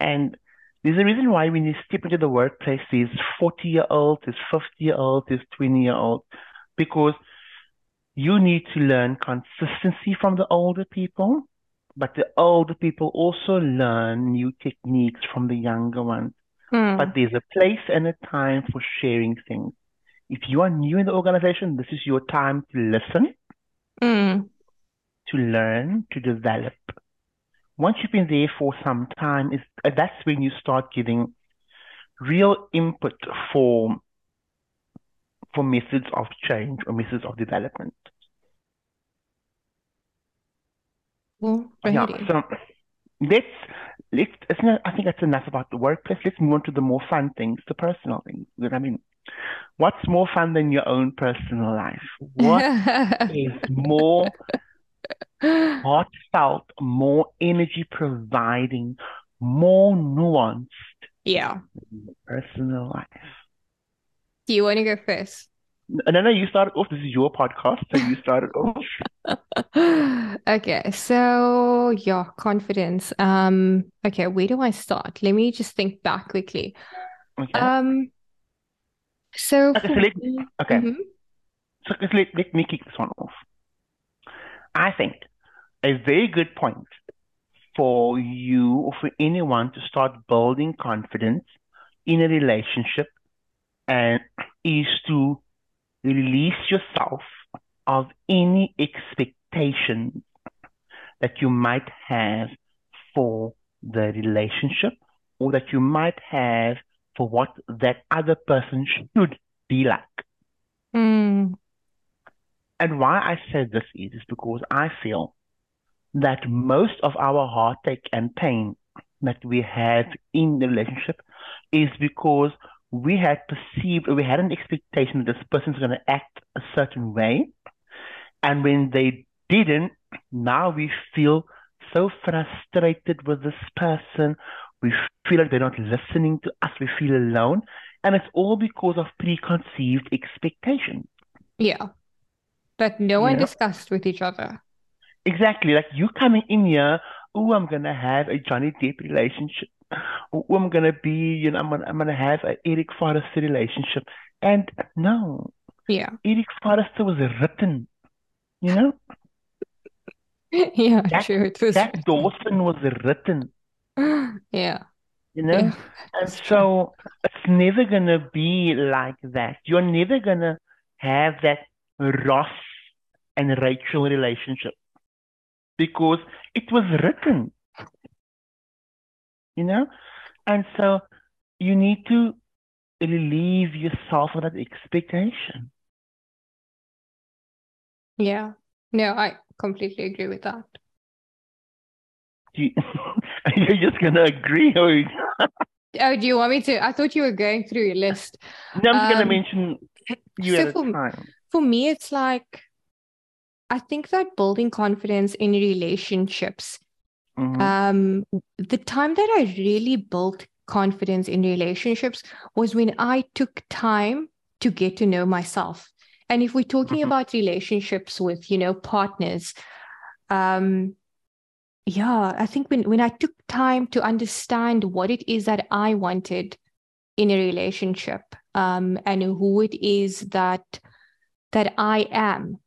And there's a reason why when you step into the workplace, there's 40 year old, there's 50 year old, there's 20 year old, because you need to learn consistency from the older people, but the older people also learn new techniques from the younger ones. Hmm. But there's a place and a time for sharing things. If you are new in the organization, this is your time to listen, Hmm. to learn, to develop. Once you've been there for some time, is uh, that's when you start giving real input for for methods of change or methods of development. Well, Yeah, so let's let's not, I think that's enough about the workplace. Let's move on to the more fun things, the personal things. You know I mean, what's more fun than your own personal life? What is more heartfelt, more energy providing, more nuanced Yeah. personal life? Do you want to go first? No, no, you started off. This is your podcast, so you started off. Okay, so yeah, confidence. Um, okay, where do I start? Let me just think back quickly. Okay. Um, so Okay, so let okay. mhm. So let, let me kick this one off. I think a very good point for you or for anyone to start building confidence in a relationship and is to release yourself of any expectations that you might have for the relationship or that you might have for what that other person should be like. Mm, And why I say this is, is because I feel that most of our heartache and pain that we have in the relationship is because we had perceived, we had an expectation that this person's going to act a certain way. And when they didn't, now we feel so frustrated with this person. We feel like they're not listening to us. We feel alone. And it's all because of preconceived expectations. yeah, that no one know? discussed with each other. Exactly. Like you coming in here, oh, I'm gonna have a Johnny Depp relationship. Oh, I'm gonna be, you know, I'm gonna, I'm gonna have a Eric Forrester relationship. And no, Yeah, Eric Forrester was written, you know, yeah, Jack, true. It was Jack Dawson was written, yeah, you know. yeah, And it's true. so it's never gonna be like that. You're never gonna have that Ross and Rachel relationship because it was written, you know. And so you need to relieve yourself of that expectation. Yeah. No, I completely agree with that. You, you're just gonna agree, or Oh, do you want me to? I thought you were going through your list. no, I'm just gonna Um, mention you so for for me, it's like I think that building confidence in relationships, hmm um, the time that I really built confidence in relationships was when I took time to get to know myself. And if we're talking hmm about relationships with, you know, partners, um, yeah, I think when when I took time to understand what it is that I wanted in a relationship, um, and who it is that that I am.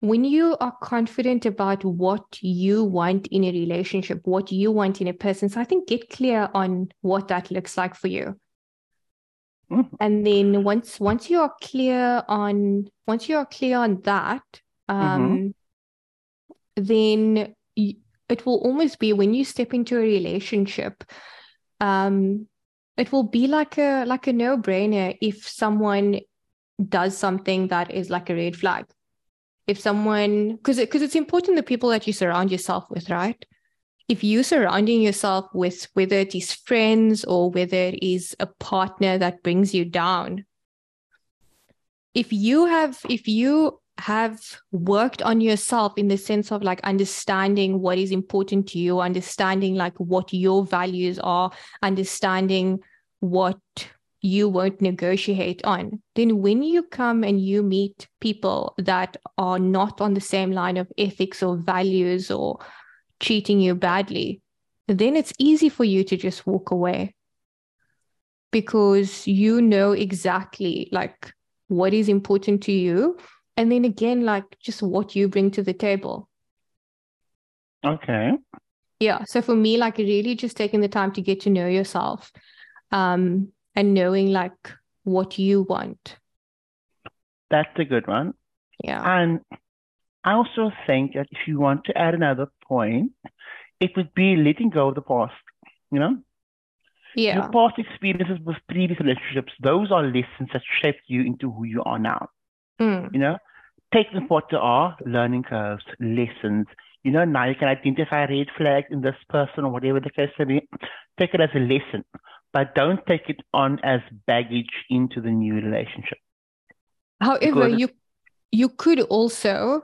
When you are confident about what you want in a relationship, what you want in a person, so I think get clear on what that looks like for you. Mhm. And then once once you are clear on once you are clear on that, um, then y it will almost be when you step into a relationship, um, it will be like a like a no-brainer if someone does something that is like a red flag. If someone, because because it's important the people that you surround yourself with, right? If you surrounding yourself with whether it is friends or whether it is a partner that brings you down, if you have if you have worked on yourself in the sense of like understanding what is important to you, understanding like what your values are, understanding what you won't negotiate on, then when you come and you meet people that are not on the same line of ethics or values or treating you badly, then it's easy for you to just walk away. Because you know exactly like what is important to you. And then again like just what you bring to the table. Okay. yeah. So for me like really just taking the time to get to know yourself. Um and knowing like what you want That's a good one. yeah And I also think that if you want to add another point, it would be letting go of the past. You know, yeah your past experiences with previous relationships, those are lessons that shaped you into who you are now. Mm, You know, take them what they are, learning curves, lessons. You know, now you can identify red flags in this person or whatever the case may be. Take it as a lesson, but don't take it on as baggage into the new relationship. however because- you you could also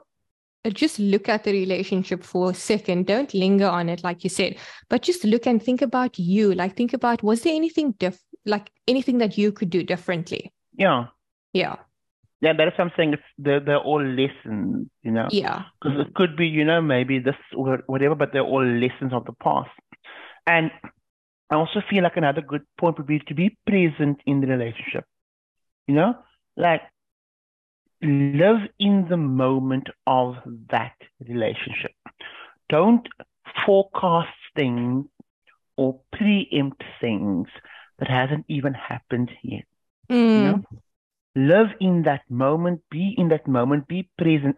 uh, just look at the relationship for a second don't linger on it like you said but just look and think about you like think about was there anything diff like anything that you could do differently Yeah. yeah Yeah, that is something. It's they're, they're all lessons, you know. yeah Because it could be, you know, maybe this or whatever, but they're all lessons of the past. And I also feel like another good point would be to be present in the relationship. You know, like live in the moment of that relationship. Don't forecast things or preempt things that hasn't even happened yet. Mm, know? live in that moment, be in that moment, be present.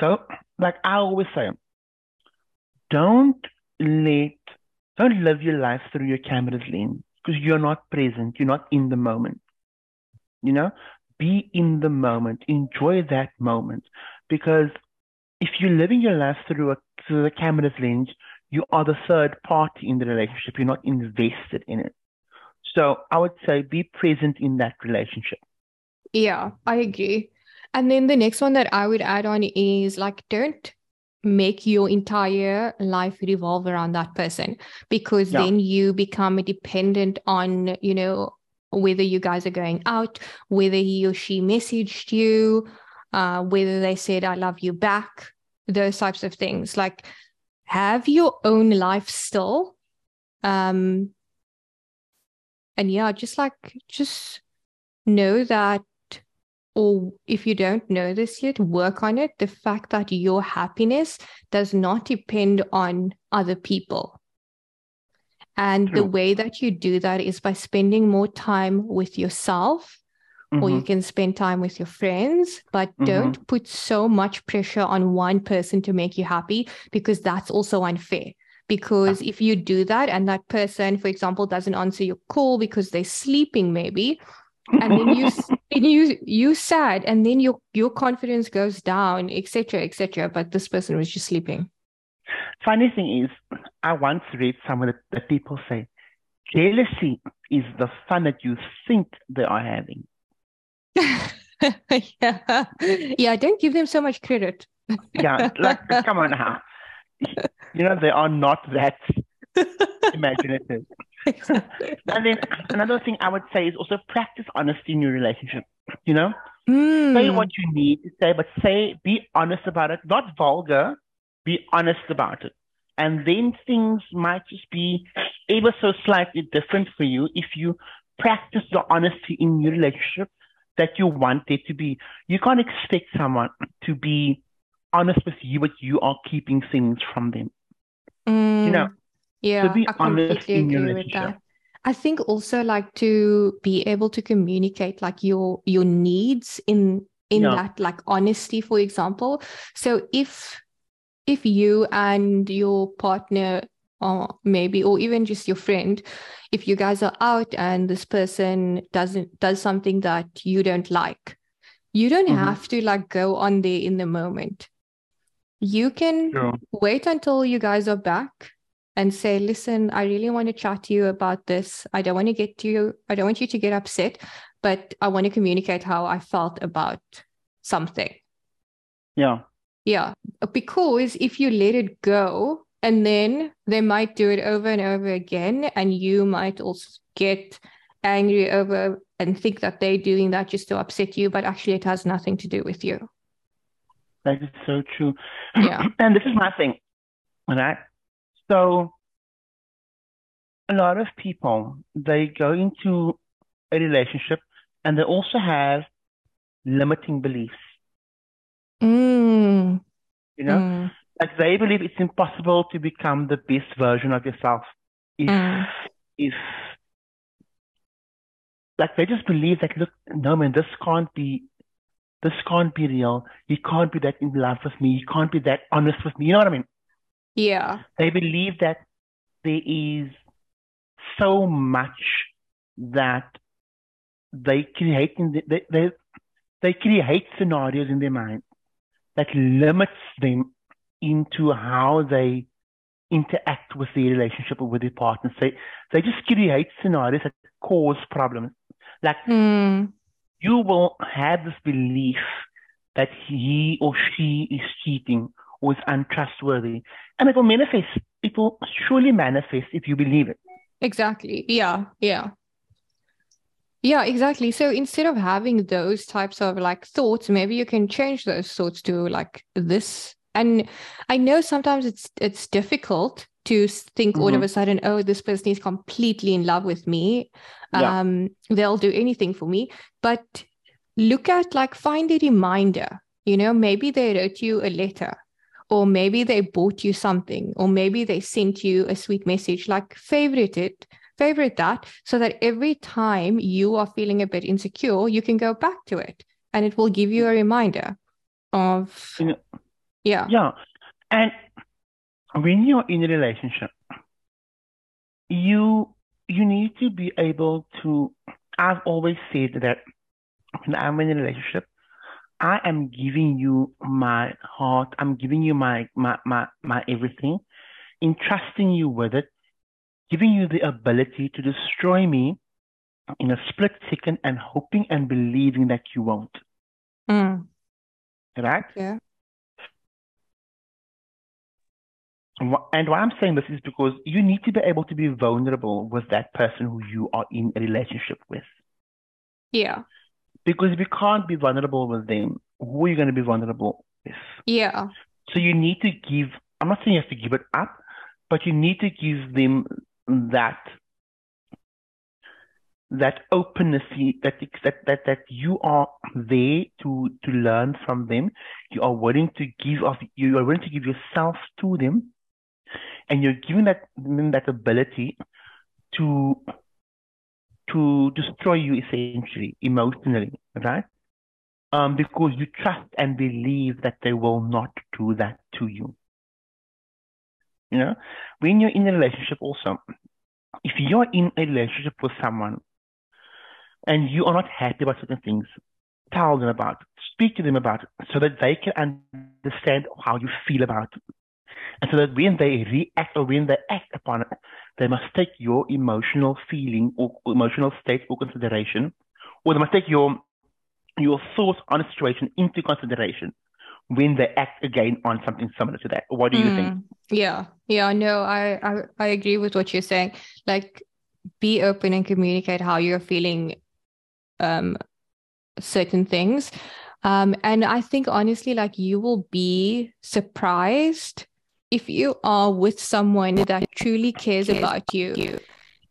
So, like I always say, don't let, don't live your life through your camera's lens because you're not present, you're not in the moment. You know, be in the moment, enjoy that moment because if you're living your life through a through the camera's lens, you are the third party in the relationship. You're not invested in it. So I would say be present in that relationship. Yeah, I agree. And then the next one that I would add on is like, don't make your entire life revolve around that person because Yeah. then you become dependent on, you know, whether you guys are going out, whether he or she messaged you, uh, whether they said, I love you back, those types of things. Like, have your own life still. Um, and yeah, just like, just know that or if you don't know this yet, work on it. The fact that your happiness does not depend on other people. And the way that you do that is by spending more time with yourself, or you Mhm. can spend time with your friends, but Mhm. don't put so much pressure on one person to make you happy because that's also unfair. Because if you do that and that person, for example, doesn't answer your call because they're sleeping, maybe, and then you and you you sad and then your your confidence goes down etc etc but this person was just sleeping Funny thing is, I once read somewhere that, that people say jealousy is the fun that you think they are having. yeah yeah don't give them so much credit Yeah, like come on now. You know, they are not that imaginative. And then another thing I would say is also practice honesty in your relationship. You know, say Mm, what you need to say, but say, be honest about it, not vulgar, be honest about it. And then things might just be ever so slightly different for you if you practice the honesty in your relationship that you want it to be. You can't expect someone to be honest with you, but you are keeping things from them. mm, know, yeah be i completely agree with that i think also like to be able to communicate like your your needs in in Yeah. that like honesty for example so if if you and your partner or maybe or even just your friend if you guys are out and this person doesn't does something that you don't like You don't mm-hmm. have to like go on there in the moment. You can Sure. wait until you guys are back and say, listen, I really want to chat to you about this. I don't want to get you, I don't want you to get upset, but I want to communicate how I felt about something. Yeah. Yeah. Because if you let it go, and then they might do it over and over again, and you might also get angry over and think that they're doing that just to upset you, but actually it has nothing to do with you. That is so true. Yeah. And this is my thing, right? So a lot of people they go into a relationship and they also have limiting beliefs. Mm. You know, Mm. like they believe it's impossible to become the best version of yourself if Mm. if like they just believe that look no man this can't be this can't be real you can't be that in love with me you can't be that honest with me you know what i mean Yeah. they believe that there is so much that they create in the, they, they they create scenarios in their mind that limits them into how they interact with their relationship or with their partners. They they just create scenarios that cause problems. Like Mm. you will have this belief that he or she is cheating is untrustworthy. And it will manifest. It will surely manifest if you believe it. Exactly. Yeah. Yeah. Yeah, exactly. So instead of having those types of like thoughts, maybe you can change those thoughts to like this. And I know sometimes it's it's difficult to think all of Mhm. a sudden, oh, this person is completely in love with me. Yeah. Um, they'll do anything for me. But look at like find a reminder. You know, maybe they wrote you a letter, or maybe they bought you something, or maybe they sent you a sweet message. Like favorite it, favorite that, so that every time you are feeling a bit insecure, you can go back to it, and it will give you a reminder of yeah, Yeah. And when you're in a relationship, you you need to be able to I've always said that when I'm in a relationship, I am giving you my heart, I'm giving you my my my, my everything, entrusting you with it, giving you the ability to destroy me in a split second and hoping and believing that you won't. Mm, Right? yeah, And and why I'm saying this is because you need to be able to be vulnerable with that person who you are in a relationship with. yeah, Because if you can't be vulnerable with them, who are you going to be vulnerable with? yeah, So you need to give, I'm not saying you have to give it up, but you need to give them that that openness that that that that you are there to to learn from them. You are willing to give of you are willing to give yourself to them, and you're giving that them that ability to to destroy you essentially emotionally, right? Um, because you trust and believe that they will not do that to you. You know, when you're in a relationship, also, if you're in a relationship with someone and you are not happy about certain things, tell them about it, speak to them about it, so that they can understand how you feel about. And so that when they react or when they act upon it, they must take your emotional feeling or emotional state or consideration, or they must take your your thoughts on a situation into consideration when they act again on something similar to that. What do you think? Mm, yeah, yeah. No, I, I I agree with what you're saying. Like, be open and communicate how you're feeling, um, certain things. Um, and I think honestly, like you will be surprised if you are with someone that truly cares about you.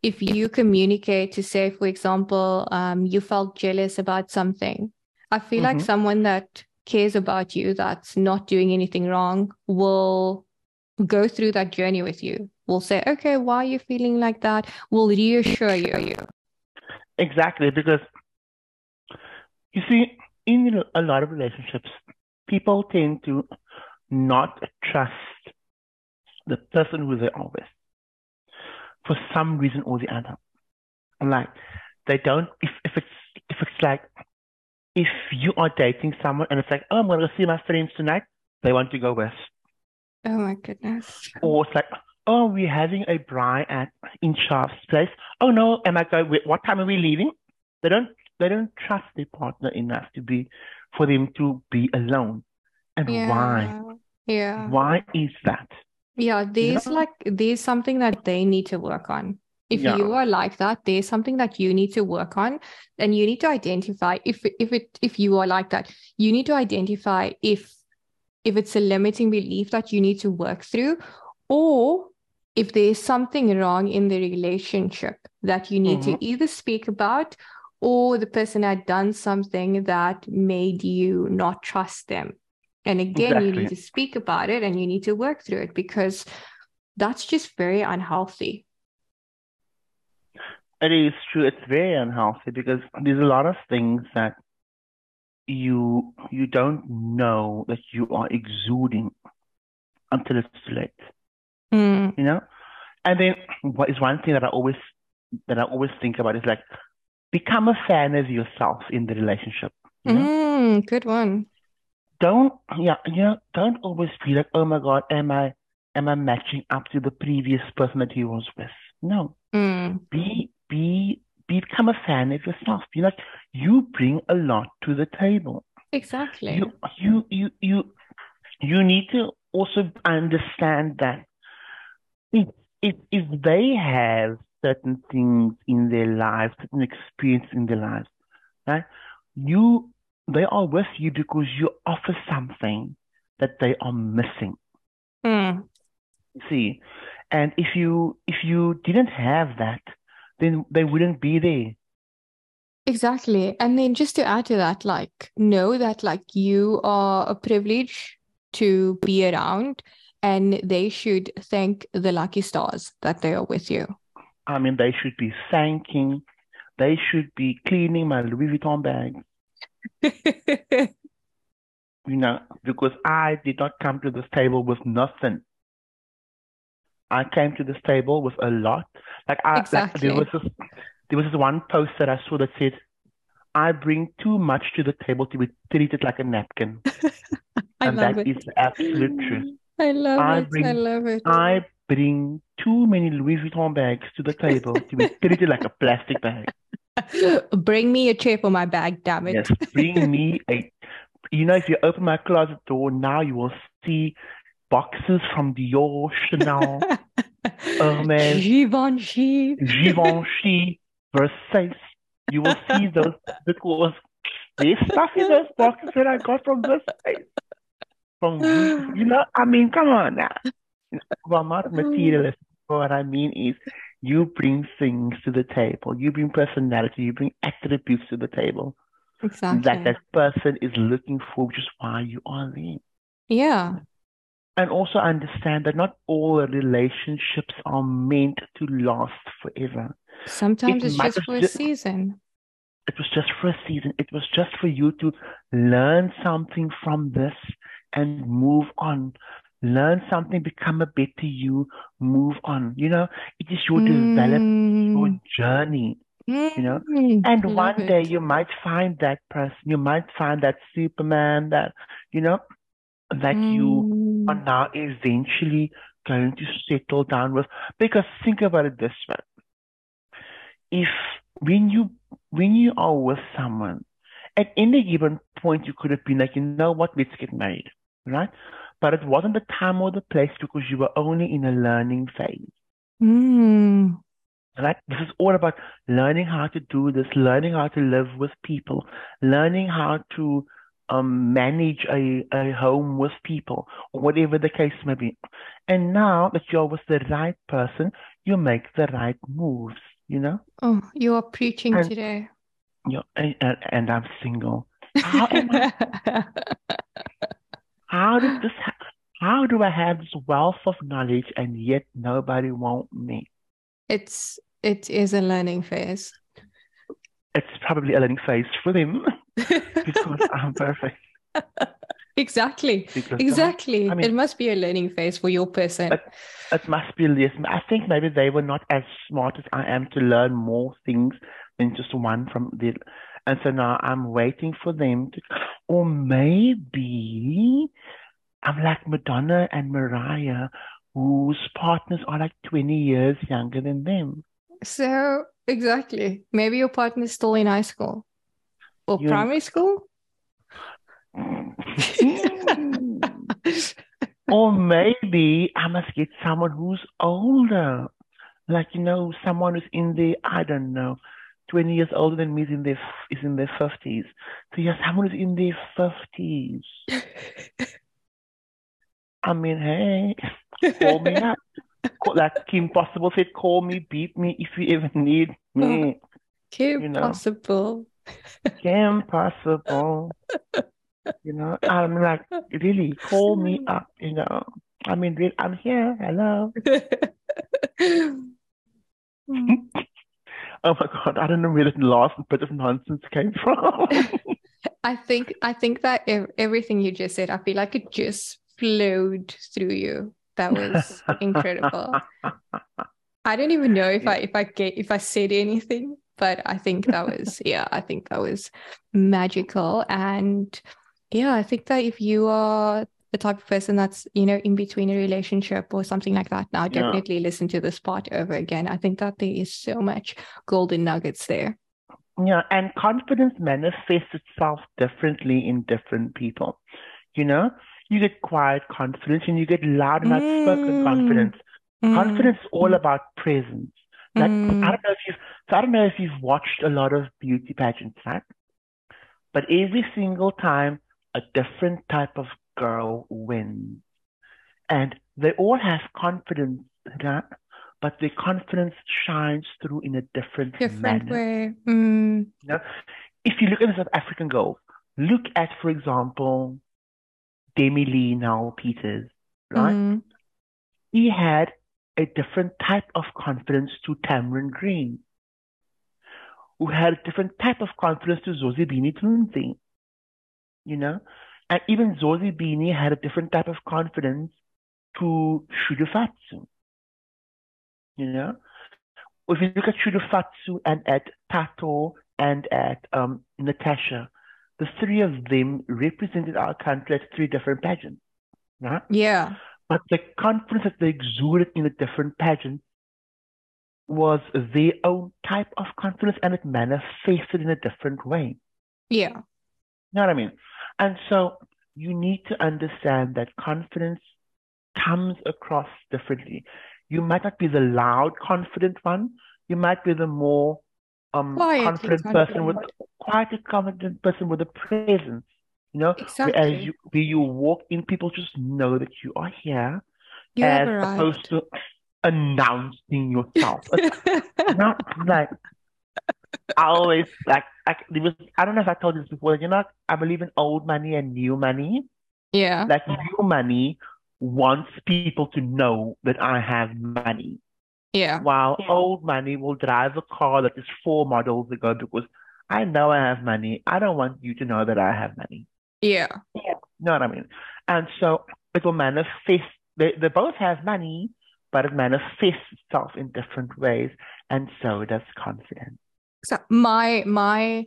If you communicate to say, for example, um, you felt jealous about something, I feel like Mhm. someone that cares about you, that's not doing anything wrong, will go through that journey with you. Will say, okay, why are you feeling like that? Will reassure you. Exactly, because you see, in a lot of relationships, people tend to not trust the person who they are with for some reason or the other. Like they don't if, if it's if it's like if you are dating someone and it's like, oh, I'm going to see my friends tonight, they want to go west. Oh my goodness. Or it's like, oh, we're having a braai at in Sharp's place. Oh no, am I going? What time are we leaving? They don't. They don't trust their partner enough to be for them to be alone. And Yeah. why? Yeah. Why is that? Yeah, there's know? like there's something that they need to work on. If Yeah. you are like that, there's something that you need to work on, and you need to identify if if it if you are like that, you need to identify if if it's a limiting belief that you need to work through, or if there's something wrong in the relationship that you need to Mhm. either speak about, or the person had done something that made you not trust them. And again, you need to speak about it and you need to work through it because that's just very unhealthy. It is true. It's very unhealthy because there's a lot of things that you you don't know that you are exuding until it's too late. Mm, You know? And then what is one thing that I always that I always think about is like become a fan of yourself in the relationship. You know? mm, good one. Don't yeah, you know, don't always feel like, oh my God, am I am I matching up to the previous person that he was with? No. Mm, Be be become a fan of yourself. You like you bring a lot to the table. exactly. You you you you you need to also understand that if if if they have certain things in their lives, certain experience in their lives, right? You they are with you because you offer something that they are missing. Mm, See, and if you if you didn't have that, then they wouldn't be there. exactly. And then just to add to that, like, know that like you are a privilege to be around and they should thank the lucky stars that they are with you. I mean, they should be thanking, they should be cleaning my Louis Vuitton bag, you know, because I did not come to this table with nothing. I came to this table with a lot. Like I, like there was this, there was this one post that I saw that said, "I bring too much to the table to be treated like a napkin," I and love that it. is the absolute truth. I love I it. I love it. I bring too many Louis Vuitton bags to the table to be treated like a plastic bag. Bring me a chair for my bag, damn it. Yes, bring me a. You know, if you open my closet door now, you will see boxes from Dior, Chanel, Hermes. Givenchy. Givenchy, Versace. You will see those because there's stuff in those boxes that I got from Versace. From you know, I mean, come on now. Well, I'm not materialist. But what I mean is, you bring things to the table. You bring personality. You bring attributes to the table Exactly. that person is looking for, which is why you are there. Yeah. And also understand that not all relationships are meant to last forever. Sometimes It it's just for a season. It was just for a season. It was just for you to learn something from this and move on. Learn something, become a better you, move on. You know, it is your development, your Mm, journey. you know, mm, And love one day it. you might find that person, you might find that Superman that, you know, that you are Mm, now eventually going to settle down with. Because think about it this way. If when you when you are with someone, at any given point you could have been like, you know what, let's get married, right? But it wasn't the time or the place because you were only in a learning phase. mm, Right? This is all about learning how to do this, learning how to live with people, learning how to um, manage a, a home with people, or whatever the case may be. And now that you're with the right person, you make the right moves, you know? Oh, you are preaching And- today. And, and, and I'm single. How am I? How did this how do I have this wealth of knowledge and yet nobody want me? It's it is a learning phase. It's probably a learning phase for them because I'm perfect. Exactly. Because Exactly. I mean- It must be a learning phase for your person. But- it must be less. I think maybe they were not as smart as I am to learn more things than just one from the. And so now I'm waiting for them to, or maybe I'm like Madonna and Mariah, whose partners are like 20 years younger than them. So, exactly. Maybe your partner's still in high school or You- primary school. or maybe I must get someone who's older. Like, you know, someone who's in the, I don't know, 20 years older than me is in their, is in their 50s. So yeah, someone is in their 50s. I mean, hey, call me up. Call- Like Kim Possible said, call me, beat me if you ever need me. Kim You know. Possible. Kim Possible. You know, I'm like, really, call me up, you know. I mean, I'm here. Hello. Oh my God, I don't know where the last bit of nonsense came from. I think I think that ev- everything you just said, I feel like it just flowed through you. That was incredible. I don't even know if I if I get if I said anything, but I think that was yeah, I think that was magical. And yeah, I think that if you are the type of person that's, you know, in between a relationship or something like that, now Yeah. definitely listen to this part over again. I think that there is so much golden nuggets there. Yeah, and confidence manifests itself differently in different people. You know, you get quiet confidence and you get loud and outspoken Mm. confidence. Mm, Confidence is all about presence. Like mm, I don't know if you've so I don't know if you've watched a lot of beauty pageants, right? But every single time a different type of girl wins. And they all have confidence, right? But the confidence shines through in a different different manner. way. Mm, If you look at the South African girls, look at, for example, Demi-Leigh Nel-Peters, right? mm, he had a different type of confidence to Tamaryn Green, who had a different type of confidence to Zozibini Tunzi, you know? And even Zozibini had a different type of confidence to Shudufhadzo, you know? If you look at Shudufhadzo and at Thato and at um, Natasha, the three of them represented our country at three different pageants, right? yeah. But the confidence that they exuded in the different pageants was their own type of confidence and it manifested in a different way. Yeah. You know what I mean? And so you need to understand that confidence comes across differently. You might not be the loud, confident one. You might be the more um, Quietly confident person with confident. quietly confident person with a presence. You know, whereas Exactly. you where you walk in, people just know that you are here You as opposed to announcing yourself. It's not like I always like I, there was I don't know if I told you this before. You know, I believe in old money and new money. yeah. Like new money wants people to know that I have money, Yeah. while old money will drive a car that is four models ago because I know I have money. I don't want you to know that I have money. Yeah. You know what I mean? And so it will manifest. They, they both have money, but it manifests itself in different ways. And so does confidence. So my my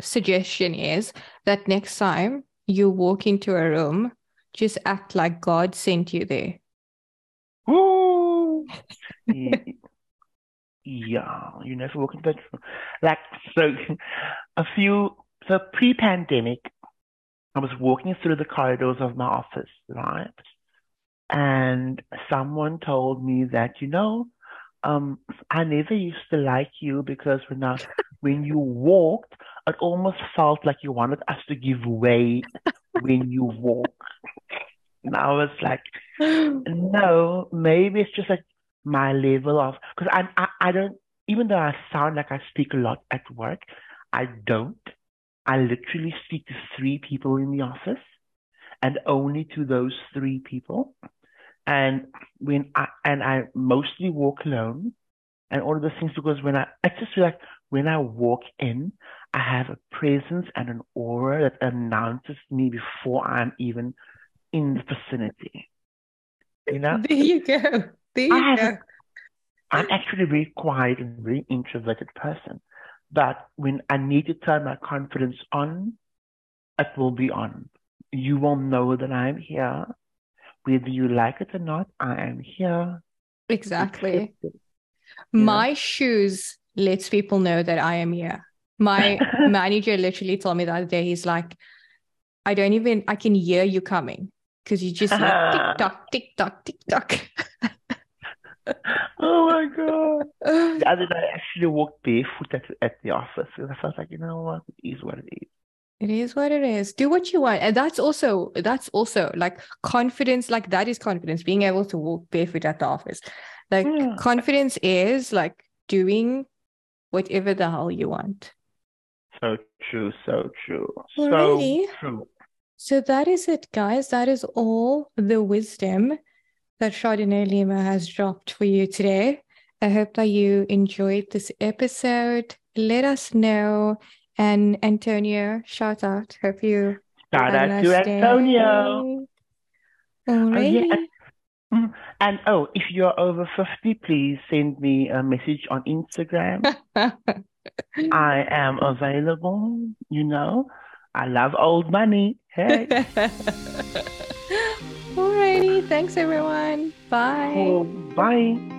suggestion is that next time you walk into a room, just act like God sent you there. Yeah, you never walk into that room. Like, so a few, so pre-pandemic, I was walking through the corridors of my office, right? And someone told me that, you know, um, I never used to like you because when I, when you walked, it almost felt like you wanted us to give way when you walk. And I was like, no, maybe it's just like my level of because I, I I don't even though I sound like I speak a lot at work, I don't. I literally speak to three people in the office and only to those three people. And when I and I mostly walk alone and all of those things because when I I just feel like when I walk in, I have a presence and an aura that announces me before I'm even in the vicinity. You know? There you go. There I you have go. a- I'm actually a very quiet and very introverted person. But when I need to turn my confidence on, it will be on. You will know that I'm here. Whether you like it or not, I am here. Exactly. My shoes lets people know that I am here. My manager literally told me the other day, he's like, I don't even, I can hear you coming because you just like tick tock, tick tock, tick tock. oh my god! The other day, I actually walked barefoot at, at the office because I felt like, you know what, it is what it is. It is what it is. Do what you want. And that's also that's also like confidence, like that is confidence, being able to walk barefoot at the office. Like Yeah. confidence is like doing whatever the hell you want. So true, so true, so true. So that is it, guys. That is all the wisdom that Chardonnay Lima has dropped for you today. I hope that you enjoyed this episode. Let us know. And Antonio, shout out. Hope you Shout out nice to day. Antonio. Oh, Alrighty. yeah. Mm, And oh, if you're over 50, please send me a message on Instagram. I am available, you know. I love old money. Hey. Alrighty. Thanks, everyone. Bye. Cool. Bye.